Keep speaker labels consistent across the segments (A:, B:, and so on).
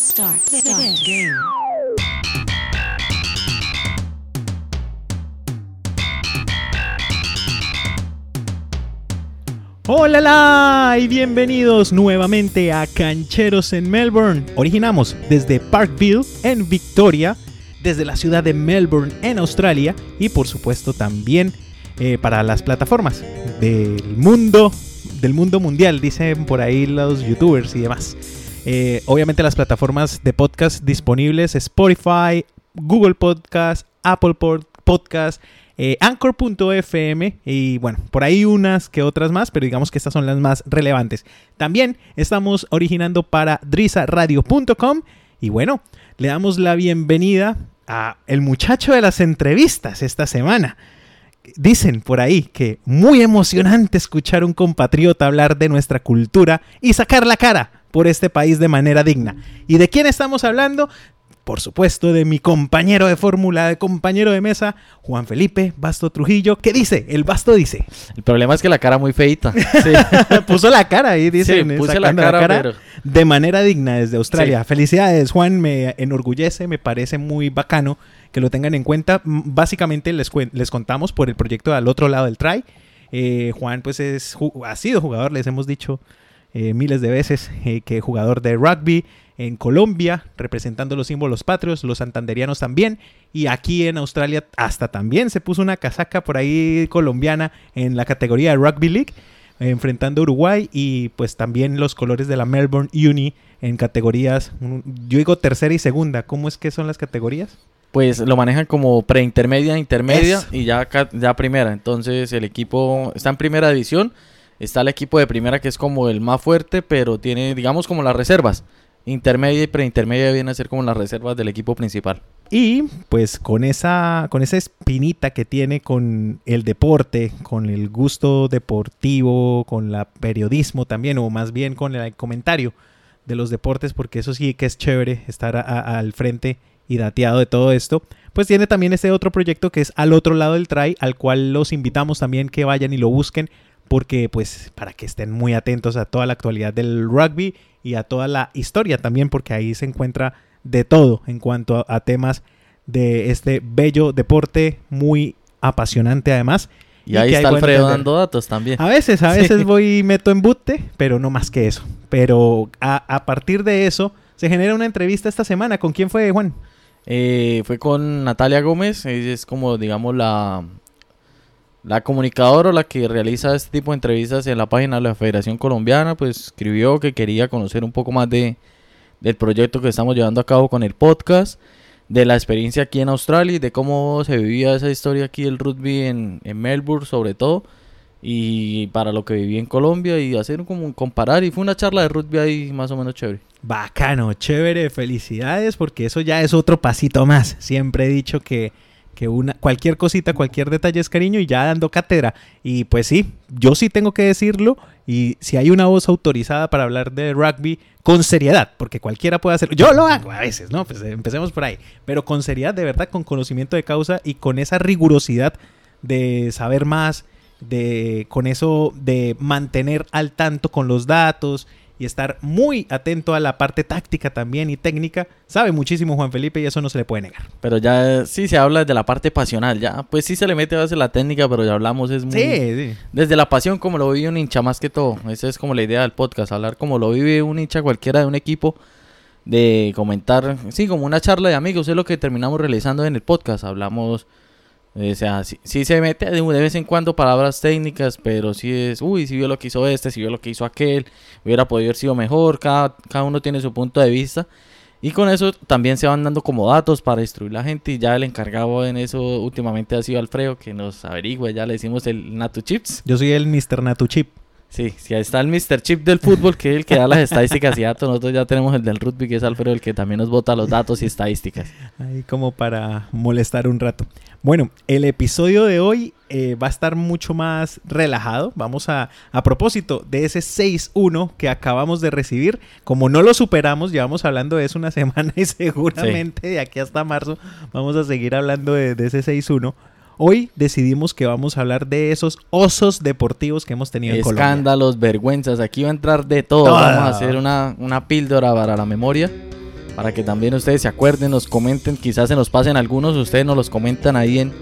A: Start. Start. Game.
B: Hola y bienvenidos nuevamente a Cancheros en Melbourne. Originamos desde Parkville en Victoria, desde la ciudad de Melbourne en Australia y por supuesto también eh, para las plataformas del mundo, del mundo mundial, dicen por ahí los youtubers y demás. Eh, obviamente las plataformas de podcast disponibles, Spotify, Google Podcast, Apple Pod- Podcast, eh, Anchor.fm y bueno, por ahí unas que otras más, pero digamos que estas son las más relevantes. También estamos originando para drizaradio.com y bueno, le damos la bienvenida a el muchacho de las entrevistas esta semana. Dicen por ahí que muy emocionante escuchar a un compatriota hablar de nuestra cultura y sacar la cara por este país de manera digna. ¿Y de quién estamos hablando? Por supuesto, de mi compañero de fórmula, de compañero de mesa, Juan Felipe Basto Trujillo. ¿Qué dice? El Basto dice.
C: El problema es que la cara muy feita. Sí.
B: Puso la cara ahí, dice.
C: Sí, puse la cara, pero-
B: de manera digna desde Australia.
C: Sí.
B: Felicidades, Juan. Me enorgullece, me parece muy bacano que lo tengan en cuenta. Básicamente les, les contamos por el proyecto al otro lado del try. Eh, Juan, pues es ha sido jugador, les hemos dicho eh, miles de veces eh, que jugador de rugby en Colombia, representando los símbolos patrios, los santanderianos también, y aquí en Australia hasta también se puso una casaca por ahí colombiana en la categoría de Rugby League, eh, enfrentando a Uruguay, y pues también los colores de la Melbourne Uni en categorías, yo digo tercera y segunda, ¿cómo es que son las categorías?
C: Pues lo manejan como preintermedia, intermedia
B: Eso.
C: y ya, ya primera. Entonces el equipo está en primera división. Está el equipo de primera que es como el más fuerte, pero tiene, digamos, como las reservas. Intermedia y preintermedia vienen a ser como las reservas del equipo principal.
B: Y pues con esa, con esa espinita que tiene con el deporte, con el gusto deportivo, con la periodismo también, o más bien con el comentario de los deportes, porque eso sí que es chévere estar al frente y dateado de todo esto, pues tiene también este otro proyecto que es al otro lado del try, al cual los invitamos también que vayan y lo busquen, porque pues para que estén muy atentos a toda la actualidad del rugby y a toda la historia también, porque ahí se encuentra de todo en cuanto a, temas de este bello deporte muy apasionante además.
C: Y, ahí está Alfredo dando datos también.
B: A veces, a
C: Sí.
B: veces voy y meto en bote, pero no más que eso. Pero a, a partir de eso se genera una entrevista esta semana. ¿Con quién fue, Juan?
C: Eh, fue con Natalia Gómez, es como, digamos, la, la comunicadora o la que realiza este tipo de entrevistas en la página de la Federación Colombiana, pues escribió que quería conocer un poco más de, del proyecto que estamos llevando a cabo con el podcast, de la experiencia aquí en Australia y de cómo se vivía esa historia aquí del rugby en, en Melbourne sobre todo y para lo que viví en Colombia y hacer como un comparar y fue una charla de rugby ahí más o menos chévere.
B: Bacano, chévere, felicidades, porque eso ya es otro pasito más. Siempre he dicho que, que una, cualquier cosita, cualquier detalle es cariño y ya dando cátedra. Y pues sí, yo sí tengo que decirlo. Y si hay una voz autorizada para hablar de rugby con seriedad, porque cualquiera puede hacerlo. Yo lo hago a veces, ¿no? Pues eh, empecemos por ahí. Pero con seriedad, de verdad, con conocimiento de causa y con esa rigurosidad de saber más, de con eso de mantener al tanto con los datos y estar muy atento a la parte táctica también y técnica. Sabe muchísimo Juan Felipe y eso no se le puede negar.
C: Pero ya sí se habla de la parte pasional, ya pues sí se le mete a veces la técnica, pero ya hablamos es muy
B: Sí, sí.
C: desde la pasión como lo vive un hincha más que todo. Esa es como la idea del podcast, hablar como lo vive un hincha cualquiera de un equipo de comentar, sí, como una charla de amigos, es lo que terminamos realizando en el podcast. Hablamos eh, o sea, sí, sí se mete de, vez en cuando palabras técnicas, pero sí es, uy, si vio lo que hizo este, si vio lo que hizo aquel, hubiera podido haber sido mejor, cada, cada uno tiene su punto de vista. Y con eso también se van dando como datos para instruir la gente. Y ya el encargado en eso últimamente ha sido Alfredo, que nos averigua. Ya le decimos el Natu Chips.
B: Yo soy el Mr. Natuchip.
C: Sí, sí, ahí está el Mr. Chip del fútbol, que es el que da las estadísticas y datos. Nosotros ya tenemos el del rugby, que es Alfredo, el que también nos bota los datos y estadísticas.
B: Ahí como para molestar un rato. Bueno, el episodio de hoy eh, va a estar mucho más relajado. Vamos a, a propósito de ese 6-1 que acabamos de recibir. Como no lo superamos, llevamos hablando de eso una semana y seguramente de aquí hasta marzo vamos a seguir hablando de, de ese 6-1. Hoy decidimos que vamos a hablar de esos osos deportivos que hemos tenido en Colombia.
C: Escándalos, vergüenzas, aquí va a entrar de todo.
B: Todo.
C: Vamos a hacer una, una píldora para la memoria. para que también ustedes se acuerden, nos comenten, quizás se nos pasen algunos, ustedes nos los comentan ahí en,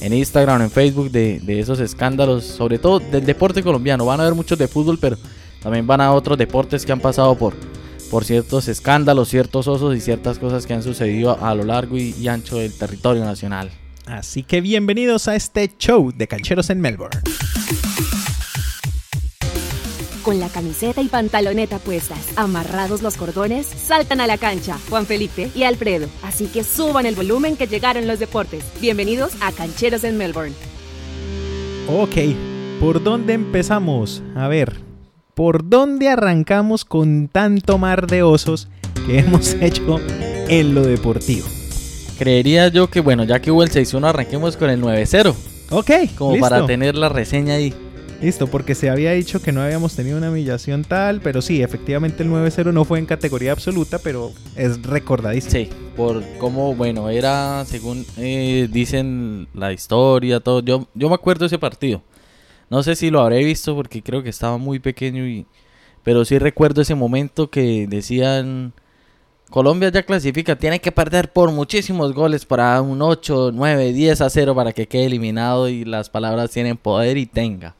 C: en Instagram, en Facebook de, de esos escándalos, sobre todo del deporte colombiano. Van a haber muchos de fútbol, pero también van a otros deportes que han pasado por, por ciertos escándalos, ciertos osos y ciertas cosas que han sucedido a, lo largo y, y ancho del territorio nacional.
B: Así que bienvenidos a este show de cancheros en Melbourne.
A: Con la camiseta y pantaloneta puestas, amarrados los cordones, saltan a la cancha Juan Felipe y Alfredo. Así que suban el volumen que llegaron los deportes. Bienvenidos a Cancheros en Melbourne.
B: Ok, ¿por dónde empezamos? A ver, ¿por dónde arrancamos con tanto mar de osos que hemos hecho en lo deportivo?
C: Creería yo que, bueno, ya que hubo el 6-1, arranquemos con el 9-0.
B: Ok,
C: Como
B: listo.
C: para tener la reseña ahí.
B: Listo, porque se había dicho que no habíamos tenido una humillación tal, pero sí, efectivamente el 9-0 no fue en categoría absoluta, pero es recordadísimo.
C: Sí, por cómo, bueno, era según eh, dicen la historia, todo. Yo, yo me acuerdo de ese partido. No sé si lo habré visto porque creo que estaba muy pequeño y... Pero sí recuerdo ese momento que decían... Colombia ya clasifica, tiene que perder por muchísimos goles para un 8, 9, 10 a 0 para que quede eliminado y las palabras tienen poder y tenga.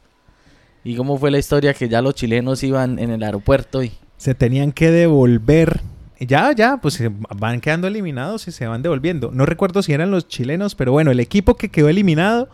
C: Y cómo fue la historia que ya los chilenos iban en el aeropuerto y...
B: Se tenían que devolver. Ya, ya, pues se van quedando eliminados y se van devolviendo. No recuerdo si eran los chilenos, pero bueno, el equipo que quedó eliminado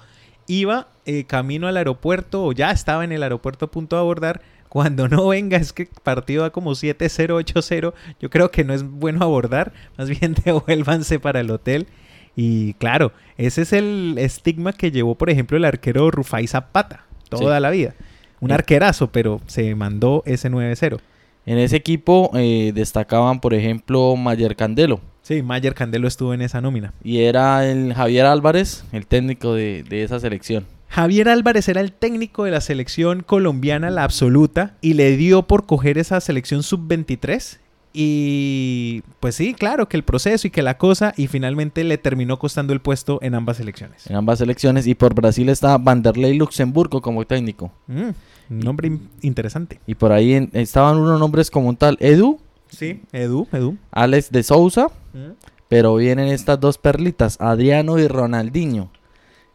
B: iba eh, camino al aeropuerto o ya estaba en el aeropuerto a punto de abordar. Cuando no venga, es que el partido va como 7-0, 8-0. Yo creo que no es bueno abordar. Más bien devuélvanse para el hotel. Y claro, ese es el estigma que llevó, por ejemplo, el arquero Rufai Zapata toda
C: Sí.
B: la vida. Un arquerazo, pero se mandó ese 9-0.
C: En ese equipo eh, destacaban, por ejemplo, Mayer Candelo.
B: Sí, Mayer Candelo estuvo en esa nómina.
C: Y era el Javier Álvarez, el técnico de, de esa selección.
B: Javier Álvarez era el técnico de la selección colombiana, la absoluta, y le dio por coger esa selección sub-23. Y pues sí, claro que el proceso y que la cosa, y finalmente le terminó costando el puesto en ambas selecciones.
C: En ambas selecciones. Y por Brasil está Vanderlei Luxemburgo como técnico.
B: Mm, nombre in- interesante.
C: Y por ahí en- estaban unos nombres como un tal Edu,
B: Sí, Edu, Edu.
C: Alex de Souza.
B: Mm.
C: Pero vienen estas dos perlitas, Adriano y Ronaldinho.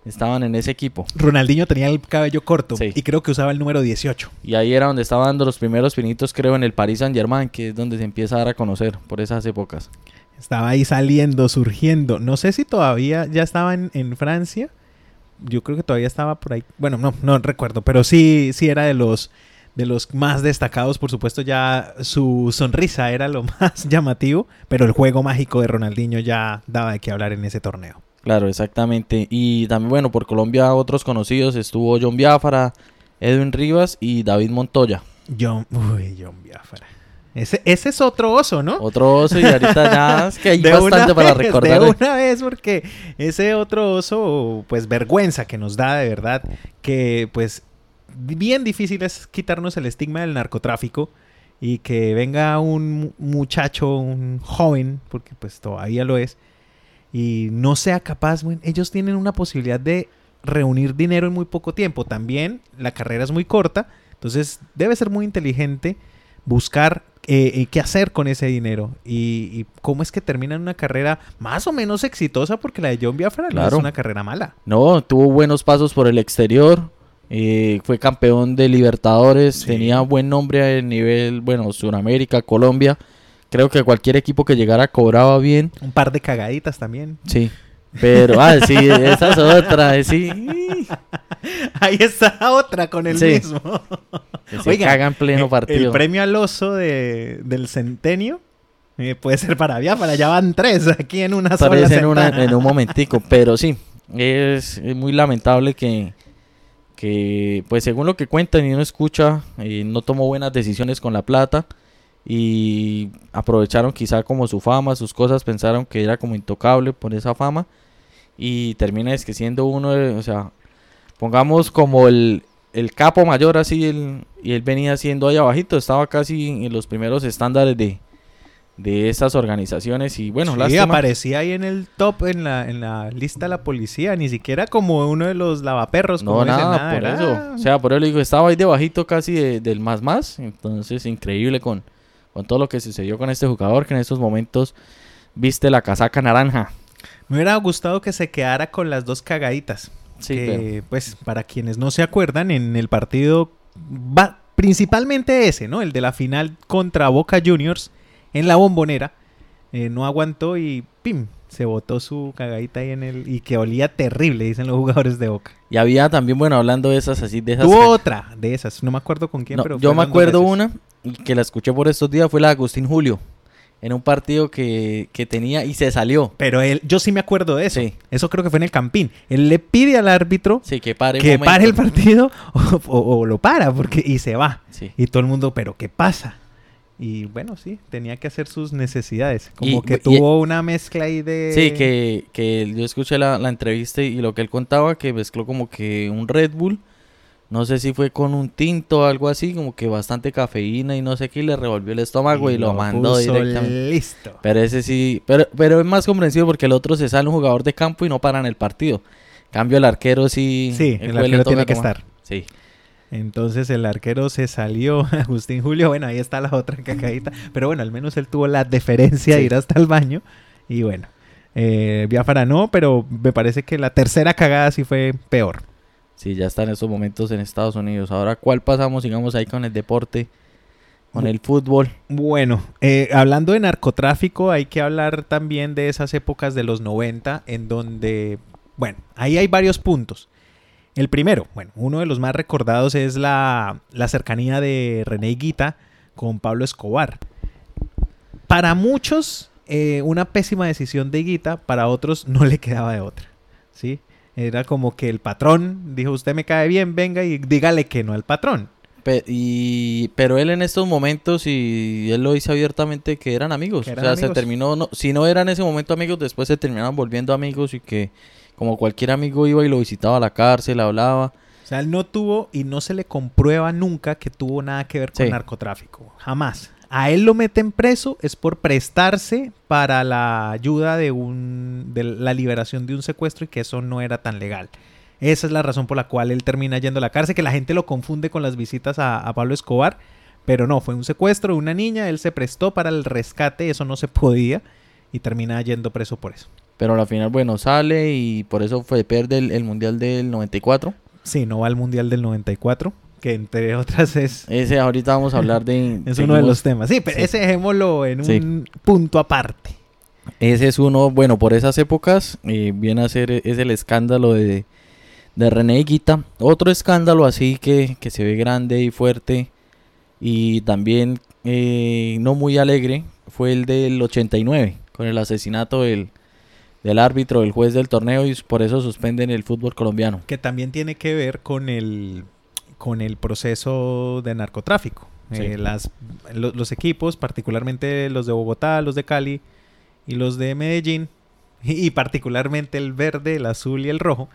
C: Estaban en ese equipo.
B: Ronaldinho tenía el cabello corto
C: Sí.
B: y creo que usaba el número 18.
C: Y ahí era donde estaban dando los primeros pinitos, creo, en el Paris Saint Germain, que es donde se empieza a dar a conocer por esas épocas.
B: Estaba ahí saliendo, surgiendo. No sé si todavía ya estaba en, en Francia. Yo creo que todavía estaba por ahí. Bueno, no, no recuerdo. Pero sí, sí era de los, de los más destacados. Por supuesto, ya su sonrisa era lo más llamativo. Pero el juego mágico de Ronaldinho ya daba de qué hablar en ese torneo.
C: Claro, exactamente. Y también, bueno, por Colombia otros conocidos estuvo John Biafara, Edwin Rivas y David Montoya.
B: John, uy, John Biafra. Ese, ese es otro oso, ¿no?
C: Otro oso y ahorita ya es que hay
B: De
C: bastante para recordar.
B: De una vez, porque ese otro oso, pues vergüenza que nos da de verdad, que pues bien difícil es quitarnos el estigma del narcotráfico y que venga un muchacho, un joven, porque pues todavía lo es, y no sea capaz, bueno, ellos tienen una posibilidad de reunir dinero en muy poco tiempo. También la carrera es muy corta, entonces debe ser muy inteligente buscar eh, eh, qué hacer con ese dinero y, y cómo es que terminan una carrera más o menos exitosa porque la de John Biafra no es una carrera mala.
C: No, tuvo buenos pasos por el exterior. eh, fue campeón de Libertadores.
B: Sí.
C: Tenía buen nombre a nivel, bueno, Sudamérica, Colombia. Creo que cualquier equipo que llegara cobraba bien.
B: Un par de cagaditas también.
C: Sí. Pero, ah, sí, esa es otra. eh, Sí.
B: Ahí está otra con el
C: Sí.
B: mismo.
C: Que se
B: Oiga,
C: caga en pleno
B: Eh,
C: partido.
B: El premio al oso de- del centenio eh, puede ser para Biafra. Ya van tres aquí en una sola
C: Parece en, una- en un momentico, pero sí, es, es muy lamentable que, que, pues según lo que cuentan y uno escucha, eh, no tomó buenas decisiones con la plata y aprovecharon quizá como su fama, sus cosas, pensaron que era como intocable por esa fama y termina es que siendo uno, de- o sea, pongamos como el, el capo mayor así, el- y él venía siendo ahí abajito, estaba casi en los primeros estándares de, de esas organizaciones y bueno,
B: Sí,
C: lástima.
B: aparecía ahí en el top, en la, en la lista de la policía, ni siquiera como uno de los lavaperros.
C: No,
B: como dicen,
C: nada, por
B: era-
C: eso. O sea, por eso le digo, estaba ahí debajito casi de- del más más. Entonces, increíble con, con todo lo que sucedió con este jugador que en estos momentos viste la casaca naranja.
B: Me hubiera gustado que se quedara con las dos cagaditas.
C: Sí,
B: que, pues para quienes no se acuerdan, en el partido va principalmente ese, ¿no? El de la final contra Boca Juniors en la bombonera. eh, no aguantó y ¡pim! Se botó su cagadita ahí en el... Y que olía terrible, dicen los jugadores de Boca.
C: Y había también, bueno, hablando de esas así, de esas...
B: Tuvo otra de esas, no me acuerdo con quién,
C: No,
B: pero...
C: yo me acuerdo una y que la escuché por estos días, fue la de Agustín Julio. En un partido que, que tenía y se salió.
B: Pero él, yo sí me acuerdo de eso.
C: Sí.
B: Eso creo que fue en el Campín. Él le pide al árbitro
C: Sí, que pare
B: que pare el partido o, o- o lo para porque y se va.
C: Sí.
B: Y todo el mundo, pero ¿qué pasa? Y bueno, sí, tenía que hacer sus necesidades. Como
C: Y-
B: que
C: y-
B: tuvo una mezcla ahí de...
C: Sí, que, que yo escuché la, la entrevista y lo que él contaba, que mezcló como que un Red Bull, no sé si fue con un tinto o algo así, como que bastante cafeína y no sé qué, y le revolvió el estómago y, lo, mandó directamente.
B: Listo.
C: Pero ese sí, pero, pero es más comprensivo porque el otro se sale un jugador de campo y no paran el partido. Cambio el arquero sí.
B: Sí, el arquero tiene que
C: tomar.
B: estar.
C: Sí.
B: Entonces el arquero se salió, Agustín Julio, bueno, ahí está la otra cacadita, pero bueno, al menos él tuvo la deferencia de ir hasta el baño y bueno, eh, Biafara no, pero me parece que la tercera cagada sí fue peor.
C: Sí, ya está en estos momentos en Estados Unidos. Ahora, ¿cuál pasamos? Sigamos ahí con el deporte, con el fútbol.
B: Bueno, eh, hablando de narcotráfico, hay que hablar también de esas épocas de los 90 en donde, bueno, ahí hay varios puntos. El primero, bueno, uno de los más recordados es la, la cercanía de René Guita con Pablo Escobar. Para muchos, eh, una pésima decisión de Guita, para otros no le quedaba de otra, ¿sí? Era como que el patrón dijo, usted me cae bien, venga y dígale que no al patrón.
C: Pe- y, pero él en estos momentos, y él lo dice abiertamente, que eran amigos.
B: Que
C: o sea, se terminó, no, si no eran en ese momento amigos, después se terminaron volviendo amigos y que como cualquier amigo iba y lo visitaba a la cárcel, hablaba.
B: O sea, él no tuvo y no se le comprueba nunca que tuvo nada que ver con
C: Sí.
B: narcotráfico. Jamás. A él lo meten preso es por prestarse para la ayuda de un de la liberación de un secuestro y que eso no era tan legal. Esa es la razón por la cual él termina yendo a la cárcel, que la gente lo confunde con las visitas a, a Pablo Escobar, pero no, fue un secuestro de una niña, él se prestó para el rescate, eso no se podía y termina yendo preso por eso.
C: Pero al final, bueno, sale y por eso fue pierde el, el Mundial del 94.
B: Sí, no va al Mundial del 94, que entre otras es
C: Ese ahorita vamos a hablar de...
B: Es uno de los temas. Sí, pero
C: Sí.
B: ese dejémoslo en
C: Sí.
B: un punto aparte.
C: Ese es uno, bueno, por esas épocas eh, viene a ser, es el escándalo de, de René Higuita. Otro escándalo así que, que se ve grande y fuerte y también eh, no muy alegre fue el del 89, con el asesinato del, del árbitro, del juez del torneo y por eso suspenden el fútbol colombiano.
B: Que también tiene que ver con el, con el proceso de narcotráfico.
C: Sí.
B: Eh, las, lo- los equipos, particularmente los de Bogotá, los de Cali y los de Medellín, y, y particularmente el verde, el azul y el rojo,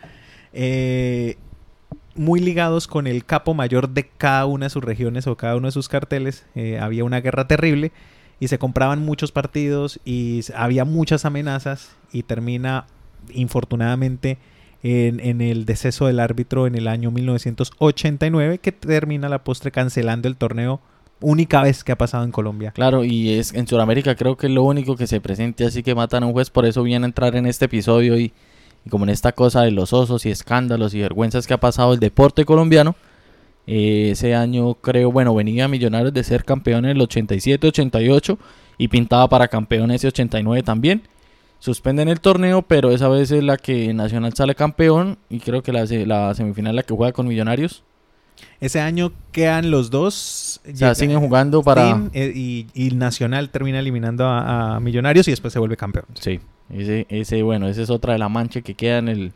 B: eh, muy ligados con el capo mayor de cada una de sus regiones o cada uno de sus carteles. Eh, había una guerra terrible y se compraban muchos partidos y había muchas amenazas y termina infortunadamente en, el deceso del árbitro en el año 1989 que termina la postre cancelando el torneo única vez que ha pasado en Colombia.
C: Claro, y es en Sudamérica creo que es lo único que se presente así que matan a un juez, por eso viene a entrar en este episodio y, y como en esta cosa de los osos y escándalos y vergüenzas que ha pasado el deporte colombiano. eh, ese año creo, bueno, venía Millonarios de ser campeón en el 87-88 y pintaba para campeón ese 89 también. Suspenden el torneo, pero esa vez es la que Nacional sale campeón y creo que la, la semifinal es la que juega con Millonarios.
B: Ese año quedan los dos.
C: O sea, siguen jugando para...
B: Eh, y, y Nacional termina eliminando a, a Millonarios y después se vuelve campeón.
C: Sí, ese, ese, bueno, esa es otra de la mancha que queda en el,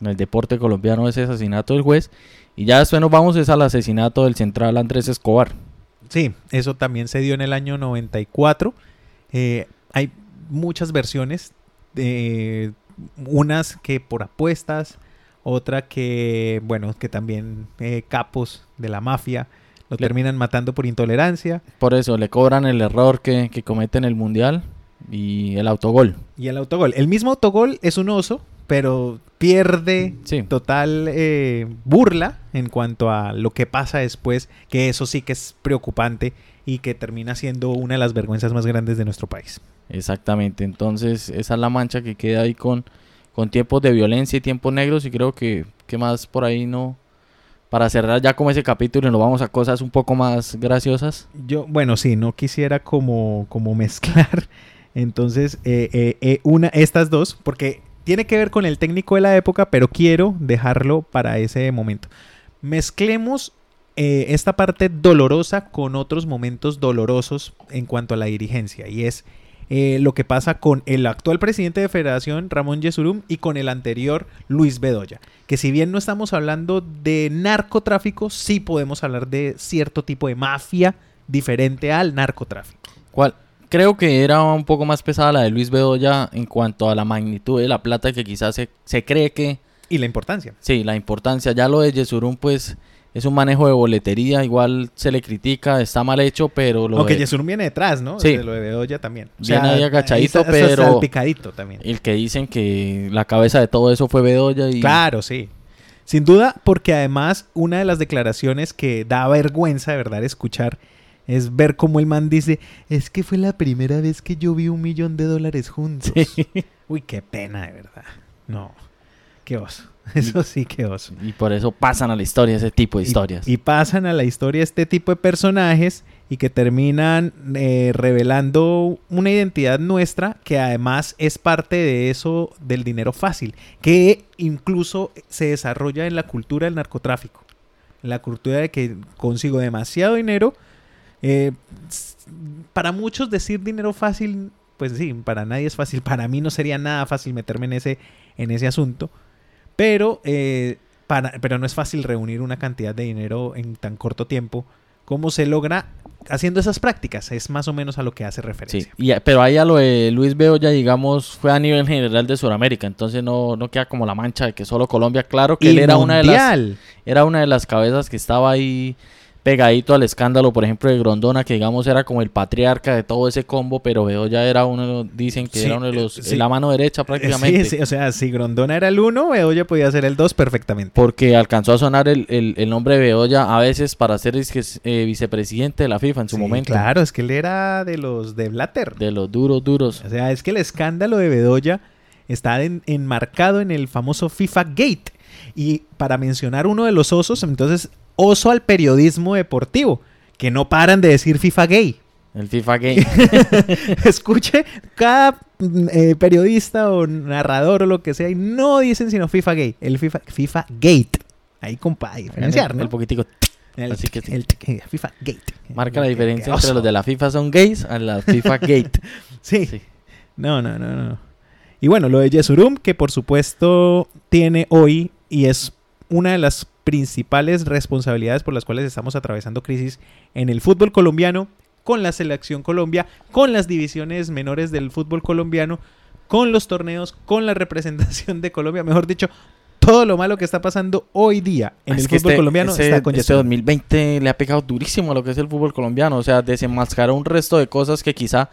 C: en el deporte colombiano, ese asesinato del juez. Y ya después nos vamos es al asesinato del central Andrés Escobar.
B: Sí, eso también se dio en el año 94. Eh, hay muchas versiones, unas que por apuestas, otra que, bueno, que también eh, capos de la mafia lo
C: Le-
B: terminan matando por intolerancia.
C: Por eso le cobran el error que, que comete en el mundial y el autogol.
B: Y el autogol. El mismo autogol es un oso, pero pierde
C: Sí.
B: total eh, burla en cuanto a lo que pasa después, que eso sí que es preocupante y que termina siendo una de las vergüenzas más grandes de nuestro país.
C: Exactamente, entonces esa es la mancha que queda ahí con, con tiempos de violencia y tiempos negros y creo que, que más por ahí no, para cerrar ya como ese capítulo y nos vamos a cosas un poco más graciosas.
B: Yo, bueno, sí, no quisiera como, como mezclar entonces eh, eh, eh, una, estas dos, porque tiene que ver con el técnico de la época, pero quiero dejarlo para ese momento. Mezclemos esta parte dolorosa con otros momentos dolorosos en cuanto a la dirigencia, y es lo que pasa con el actual presidente de Federación, Ramón Yesurum, y con el anterior, Luis Bedoya. Que si bien no estamos hablando de narcotráfico, sí podemos hablar de cierto tipo de mafia diferente al narcotráfico.
C: ¿Cuál? Creo que era un poco más pesada la de Luis Bedoya en cuanto a la magnitud de la plata que quizás se, se cree que...
B: Y la importancia.
C: Sí, la importancia. Ya lo de Yesurum, pues es un manejo de boletería, igual se le critica, está mal hecho, pero
B: lo Aunque Yesurum viene detrás, ¿no?
C: Sí.
B: De lo de Bedoya también.
C: O viene ahí agachadito, pero...
B: picadito también.
C: El que dicen que la cabeza de todo eso fue Bedoya y...
B: Claro, sí. Sin duda, porque además una de las declaraciones que da vergüenza de verdad escuchar es ver cómo el man dice, es que fue la primera vez que yo vi un millón de dólares juntos. Uy, qué pena, de verdad. No, qué oso. Eso sí, qué oso.
C: Y por eso pasan a la historia ese tipo de historias.
B: Y, pasan a la historia este tipo de personajes y que terminan eh, revelando una identidad nuestra que además es parte de eso del dinero fácil, que incluso se desarrolla en la cultura del narcotráfico. La cultura de que consigo demasiado dinero eh, para muchos decir dinero fácil, pues sí, para nadie es fácil. Para mí no sería nada fácil meterme en ese, en ese asunto. Pero, eh, para, pero no es fácil reunir una cantidad de dinero en tan corto tiempo. ¿Cómo se logra haciendo esas prácticas? Es más o menos a lo que hace referencia.
C: Sí, pero ahí a lo de Luis ya digamos, fue a nivel general de Sudamérica. Entonces no, no queda como la mancha de que solo Colombia. Claro que él era una de las era una de las cabezas que estaba ahí pegadito al escándalo, por ejemplo, de Grondona, que digamos era como el patriarca de todo ese combo, pero ya era uno, dicen que era uno de los, la mano derecha prácticamente.
B: Sí, o sea, si Grondona era el uno, Bedoya podía ser el dos perfectamente.
C: Porque alcanzó a sonar el, el, nombre de Bedoya a veces para ser eh, vicepresidente de la FIFA en su momento.
B: Claro, es que él era de los de Blatter.
C: De los duros, duros.
B: O sea, es que el escándalo de Bedoya está enmarcado en el famoso FIFA Gate. Y para mencionar uno de los osos, entonces oso al periodismo deportivo, que no paran de decir FIFA gay.
C: El FIFA gay.
B: Escuche, cada eh, periodista o narrador o lo que sea, y no dicen sino FIFA gay, el FIFA, FIFA Gate. Ahí, compa, diferenciar, ¿no?
C: El poquitico.
B: El, Así que el, FIFA Gate.
C: Marca la diferencia entre los de la FIFA son gays a la FIFA Gate.
B: sí. sí. No, no, no, no. Y bueno, lo de Yesurum, que por supuesto tiene hoy y es una de las principales responsabilidades por las cuales estamos atravesando crisis en el fútbol colombiano, con la selección Colombia, con las divisiones menores del fútbol colombiano, con los torneos, con la representación de Colombia, mejor dicho, todo lo malo que está pasando hoy día en el fútbol este, colombiano está con
C: Este 2020 le ha pegado durísimo a lo que es el fútbol colombiano, o sea, desenmascaró un resto de cosas que quizá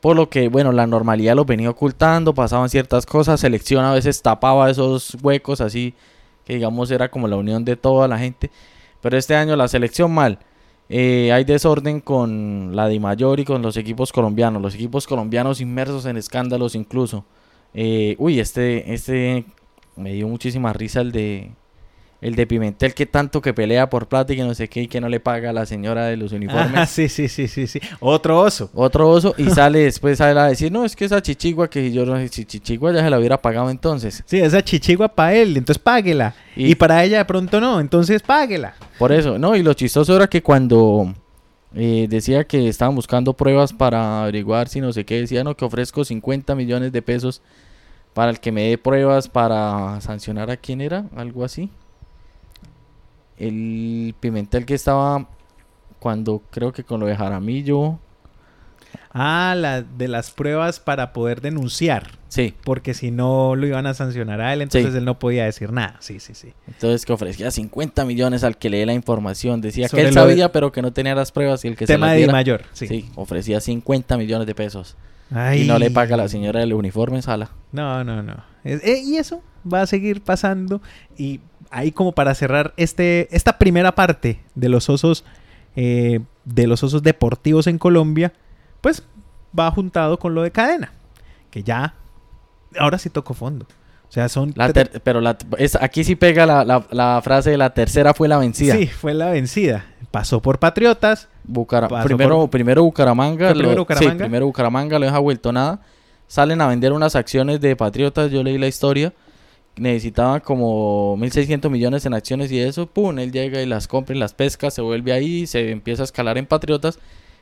C: por lo que, bueno, la normalidad lo venía ocultando, pasaban ciertas cosas, selección a veces tapaba esos huecos así que digamos era como la unión de toda la gente. Pero este año la selección mal. Eh, hay desorden con la Di Mayor y con los equipos colombianos. Los equipos colombianos inmersos en escándalos incluso. Eh, uy, este, este me dio muchísima risa el de el de Pimentel que tanto que pelea por plata y que no sé qué y que no le paga a la señora de los uniformes. Ah,
B: sí, sí, sí, sí, sí. Otro oso.
C: Otro oso y sale después a decir, no, es que esa chichigua que yo no sé, chichigua ya se la hubiera pagado entonces.
B: Sí, esa chichigua para él, entonces páguela. Y, para ella de pronto no, entonces páguela.
C: Por eso, no, y lo chistoso era que cuando eh, decía que estaban buscando pruebas para averiguar si no sé qué, decía, no, que ofrezco 50 millones de pesos para el que me dé pruebas para sancionar a quién era, algo así el Pimentel que estaba cuando creo que con lo de Jaramillo.
B: Ah, la de las pruebas para poder denunciar.
C: Sí.
B: Porque si no lo iban a sancionar a él, entonces él no podía decir nada. Sí, sí, sí.
C: Entonces que ofrecía 50 millones al que le dé la información. Decía que él sabía, pero que no tenía las pruebas y el que
B: Tema
C: se
B: de mayor, sí.
C: sí. ofrecía 50 millones de pesos. Y no le paga a la señora del uniforme en sala.
B: No, no, no. Eh, y eso va a seguir pasando. Y ahí como para cerrar este, esta primera parte de los osos, eh, de los osos deportivos en Colombia, pues va juntado con lo de cadena, que ya ahora sí tocó fondo. O sea, son...
C: La pero la, es- aquí sí pega la, la- la frase de la tercera fue la vencida.
B: Sí, fue la vencida. Pasó por Patriotas,
C: Bucara-
B: Pasó
C: primero,
B: por-
C: primero Bucaramanga.
B: ¿Fue
C: lo-
B: primero Bucaramanga?
C: Sí, primero Bucaramanga, lo deja vuelto nada. Salen a vender unas acciones de Patriotas, yo leí la historia. Necesitaban como 1.600 millones en acciones y eso. Pum, él llega y las compra y las pesca, se vuelve ahí, se empieza a escalar en Patriotas.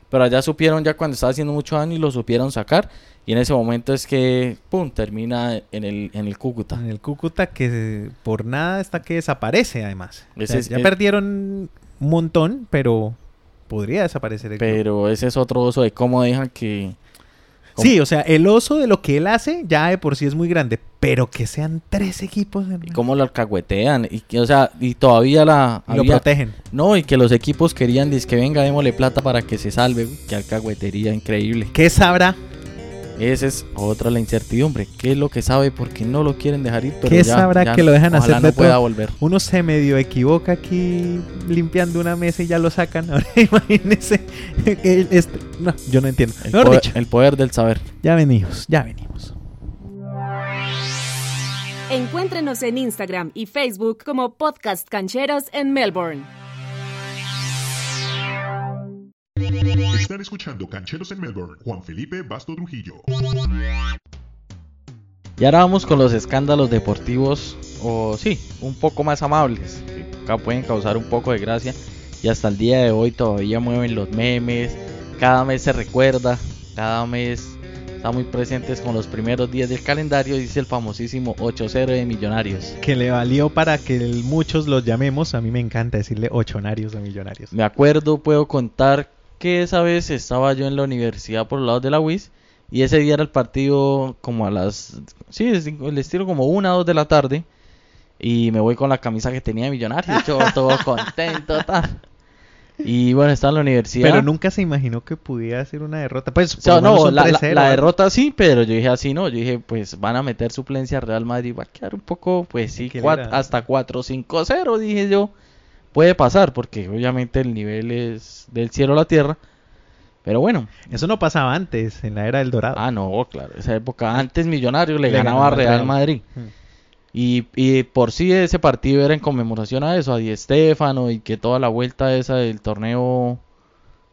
C: Pero allá supieron ya cuando estaba haciendo mucho daño y lo supieron sacar. Y en ese momento es que, pum, termina en el, en el Cúcuta.
B: en el Cúcuta, que por nada está que desaparece además. O
C: Ese
B: sea,
C: es-
B: ya
C: es-
B: perdieron un montón, pero podría desaparecer el club.
C: Pero ese es otro oso de cómo dejan que...
B: Sí, o sea, el oso de lo que él hace ya de por sí es muy grande, pero que sean tres equipos
C: y cómo lo alcahuetean. Y, que, o sea, y todavía la...
B: y lo protegen.
C: No, y que los equipos querían, que venga, démosle plata para que se salve. Qué alcahuetería increíble.
B: ¿Qué sabrá?
C: Esa es otra la incertidumbre. ¿Qué es lo que sabe? Porque no lo quieren dejar ir. Pero
B: ¿Qué
C: ya-
B: sabrá
C: ya
B: que lo dejan
C: ojalá
B: hacer
C: no
B: de
C: pueda
B: todo?
C: volver.
B: Uno se medio equivoca aquí limpiando una mesa y ya lo sacan. Ahora imagínese. que este- No, yo no entiendo.
C: El poder,
B: dicho,
C: el poder del saber.
B: ya venimos, ya venimos.
A: Encuéntrenos en Instagram y Facebook como Podcast Cancheros en Melbourne.
D: Están escuchando Cancheros en Melbourne, Juan Felipe Basto Trujillo.
C: Y ahora vamos con los escándalos deportivos, o sí, un poco más amables, que acá pueden causar un poco de gracia. Y hasta el día de hoy todavía mueven los memes, cada mes se recuerda, cada mes está muy presentes con los primeros días del calendario, dice el famosísimo 8-0 de Millonarios.
B: Que le valió para que muchos los llamemos. A mí me encanta decirle ochonarios a millonarios.
C: Me acuerdo, puedo contar que esa vez estaba yo en la universidad por los lados de la UIS y ese día era el partido como a las, sí, es el estilo como una o dos de la tarde y me voy con la camisa que tenía de millonario, yo todo contento, tal. Y bueno, estaba en la universidad.
B: Pero nunca se imaginó que pudiera ser una derrota. Pues,
C: O sea, no, la, la-
B: 3-0,
C: la
B: algo.
C: derrota sí, pero yo dije así, no, yo dije, pues van a meter suplencia Real Madrid, va a quedar un poco, pues sí,
B: ¿Qué
C: cuat-
B: era?
C: hasta 4-5-0, dije yo, puede pasar, porque obviamente el nivel es del cielo a la tierra, pero bueno,
B: Eso no pasaba antes, en la era del Dorado.
C: ah, no, claro, esa época antes Millonario le,
B: Le
C: ganaba a
B: ganaba al
C: Real. Madrid,
B: Mm.
C: y, y por sí ese partido era en conmemoración a eso, a Di Stéfano, y que toda la vuelta esa del torneo,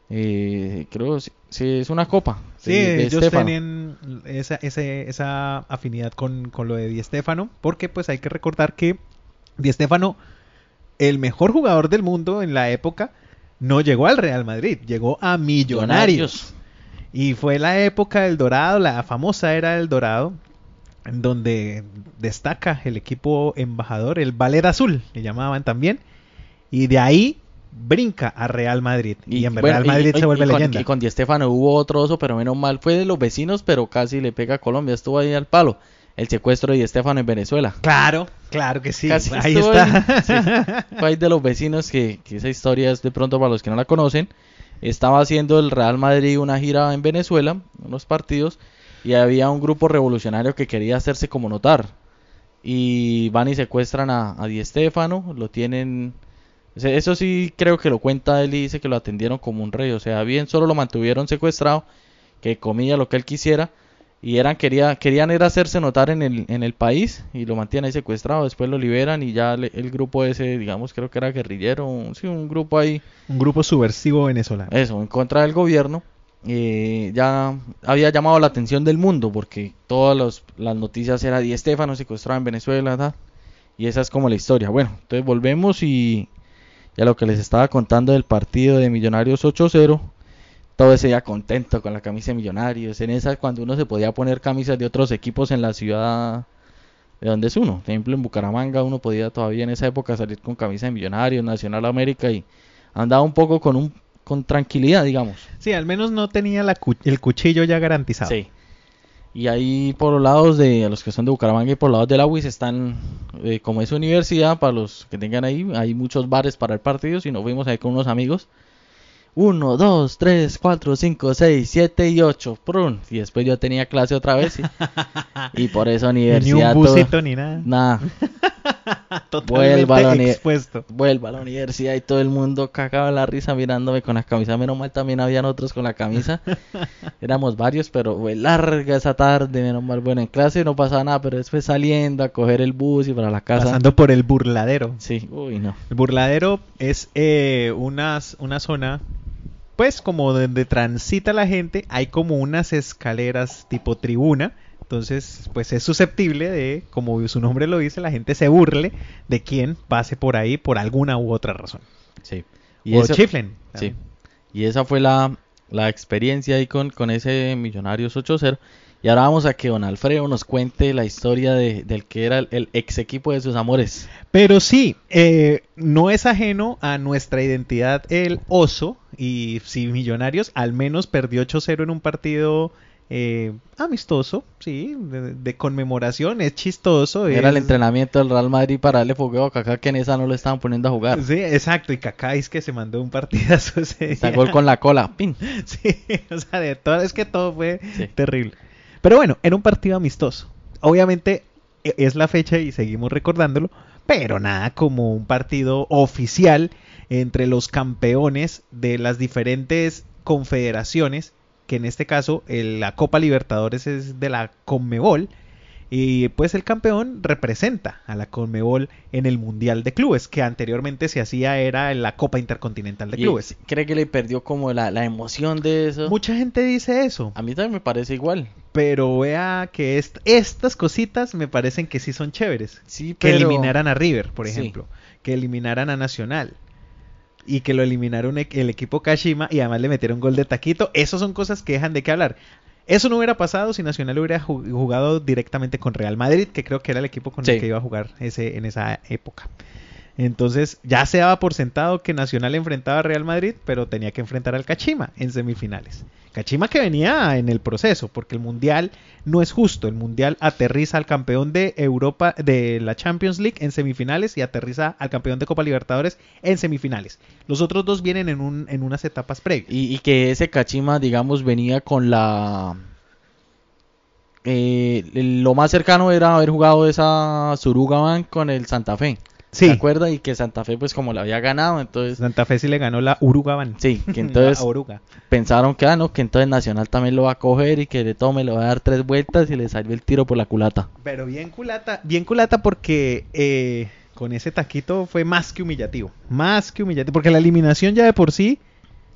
C: eh, creo, sí, sí, es una copa.
B: Sí,
C: de-
B: ellos tenían esa, ese- esa afinidad con, con lo de Di Stéfano, porque pues hay que recordar que Di Stéfano, el mejor jugador del mundo en la época, no llegó al Real Madrid, llegó a Millonarios. Y fue la época del Dorado, la famosa era del Dorado, en donde destaca el equipo embajador, el Ballet Azul, le llamaban también, y de ahí brinca a Real Madrid. Y, en
C: bueno,
B: Real Madrid
C: y-
B: se vuelve
C: y con-
B: leyenda.
C: Y con Di Stéfano hubo otro oso, pero menos mal fue de los vecinos, pero casi le pega a Colombia. Estuvo ahí al palo. El secuestro de Di Stéfano en Venezuela.
B: Claro, claro que sí.
C: Casi
B: ahí está.
C: Ahí de los vecinos que, que esa historia es de pronto para los que no la conocen. Estaba haciendo el Real Madrid una gira en Venezuela, unos partidos, y había un grupo revolucionario que quería hacerse como notar. Y van y secuestran a, a Di Stéfano, lo tienen... Eso sí creo que lo cuenta él y dice que lo atendieron como un rey. O sea, bien solo lo mantuvieron secuestrado, que comía lo que él quisiera. Y eran, quería, querían era hacerse notar en el, en el país y lo mantienen ahí secuestrado. Después lo liberan y ya le- el grupo ese, digamos, creo que era guerrillero, un- sí, un grupo ahí,
B: Un grupo subversivo venezolano.
C: eso, en contra del gobierno. eh, ya había llamado la atención del mundo porque todas los- las noticias era Di Stéfano secuestrado en Venezuela, y esa es como la historia. Bueno, entonces volvemos y ya lo que les estaba contando del partido de Millonarios 8-0. Todo ese día contento con la camisa de Millonarios. En esa cuando uno se podía poner camisas de otros equipos en la ciudad de donde es uno. Por ejemplo, en Bucaramanga uno podía todavía en esa época salir con camisa de Millonarios, Nacional América y andaba un poco con un con tranquilidad, digamos.
B: Sí, al menos no tenía la cu- el cuchillo ya garantizado.
C: Sí. Y ahí por los lados de a los que son de Bucaramanga y por los lados de la UIS están, eh, como es universidad, para los que tengan ahí, hay muchos bares para el partido. Si nos fuimos ahí con unos amigos, 1, 2, 3, 4, 5, 6, 7 y 8. Prun. Y después yo tenía clase otra vez. Y, y por eso
B: Y Ni un
C: universidad. todo-
B: busito ni nada.
C: Nada.
B: Totalmente
C: Vuelva a la
B: expuesto.
C: Vuelvo a la universidad y todo el mundo cagaba la risa mirándome con la camisa. Menos mal también habían otros con la camisa. Éramos varios, pero fue larga esa tarde. Menos mal, bueno, en clase no pasaba nada, pero después saliendo a coger el bus y para la casa.
B: Pasando por el burladero.
C: Sí, uy, no.
B: El burladero es eh, una zona, pues como donde transita la gente, hay como unas escaleras tipo tribuna. Entonces, pues es susceptible de, como su nombre lo dice, la gente se burle de quien pase por ahí por alguna u otra razón.
C: Sí.
B: o chiflen.
C: Sí. Y esa fue la, la experiencia ahí con, con ese Millonarios 8-0. Y ahora vamos a que don Alfredo nos cuente la historia de, del que era el, el ex equipo de sus amores.
B: Pero sí, eh, no es ajeno a nuestra identidad el oso. Y si Millonarios al menos perdió 8-0 en un partido eh, amistoso, sí, de, de conmemoración, es chistoso.
C: Era el entrenamiento del Real Madrid para darle fogueo a Kaká que en esa no lo estaban poniendo a jugar.
B: Sí, exacto, y Kaká es que se mandó un partidazo ese día.
C: gol con la cola. ¡Pin!
B: Sí, o sea, de todo, es que todo fue
C: Sí.
B: terrible. Pero bueno, era un partido amistoso. Obviamente e- es la fecha y seguimos recordándolo, pero nada como un partido oficial entre los campeones de las diferentes confederaciones, que en este caso el- la Copa Libertadores es de la Conmebol. Y pues el campeón representa a la Conmebol en el Mundial de Clubes, que anteriormente se hacía era en la Copa Intercontinental de
C: Y
B: Clubes.
C: cree que le perdió como la, la emoción de eso.
B: Mucha gente dice eso,
C: A mí también me parece igual.
B: Pero vea que est- estas cositas me parecen que sí son chéveres.
C: Sí,
B: Que eliminaran a River, por
C: Sí.
B: ejemplo. Que eliminaran a Nacional. Y que lo eliminaron el equipo Kashima y además le metieron gol de taquito. Esas son cosas que dejan de qué hablar. Eso no hubiera pasado si Nacional hubiera ju- jugado directamente con Real Madrid, que creo que era el equipo con el que iba a jugar ese, en esa época. Entonces ya se daba por sentado que Nacional enfrentaba a Real Madrid, pero tenía que enfrentar al Kachima en semifinales. Kachima que venía en el proceso, porque el Mundial no es justo. El Mundial aterriza al campeón de Europa, de la Champions League en semifinales y aterriza al campeón de Copa Libertadores en semifinales. Los otros dos vienen en, un, en unas etapas previas.
C: Y, que ese Kachima, digamos, venía con la... eh, lo más cercano era haber jugado esa Surugaban con el Santa Fe.
B: Sí,
C: ¿Se acuerda? Y que Santa Fe pues como le había ganado, entonces...
B: Santa Fe sí le ganó la Urugaban.
C: Sí, que entonces
B: La Oruga.
C: pensaron que, ah, no, que entonces Nacional también lo va a coger y que de todo me lo va a dar tres vueltas y le salió el tiro por la culata.
B: Pero bien culata, bien culata porque eh, con ese taquito fue más que humillativo. Más que humillativo. Porque la eliminación ya de por sí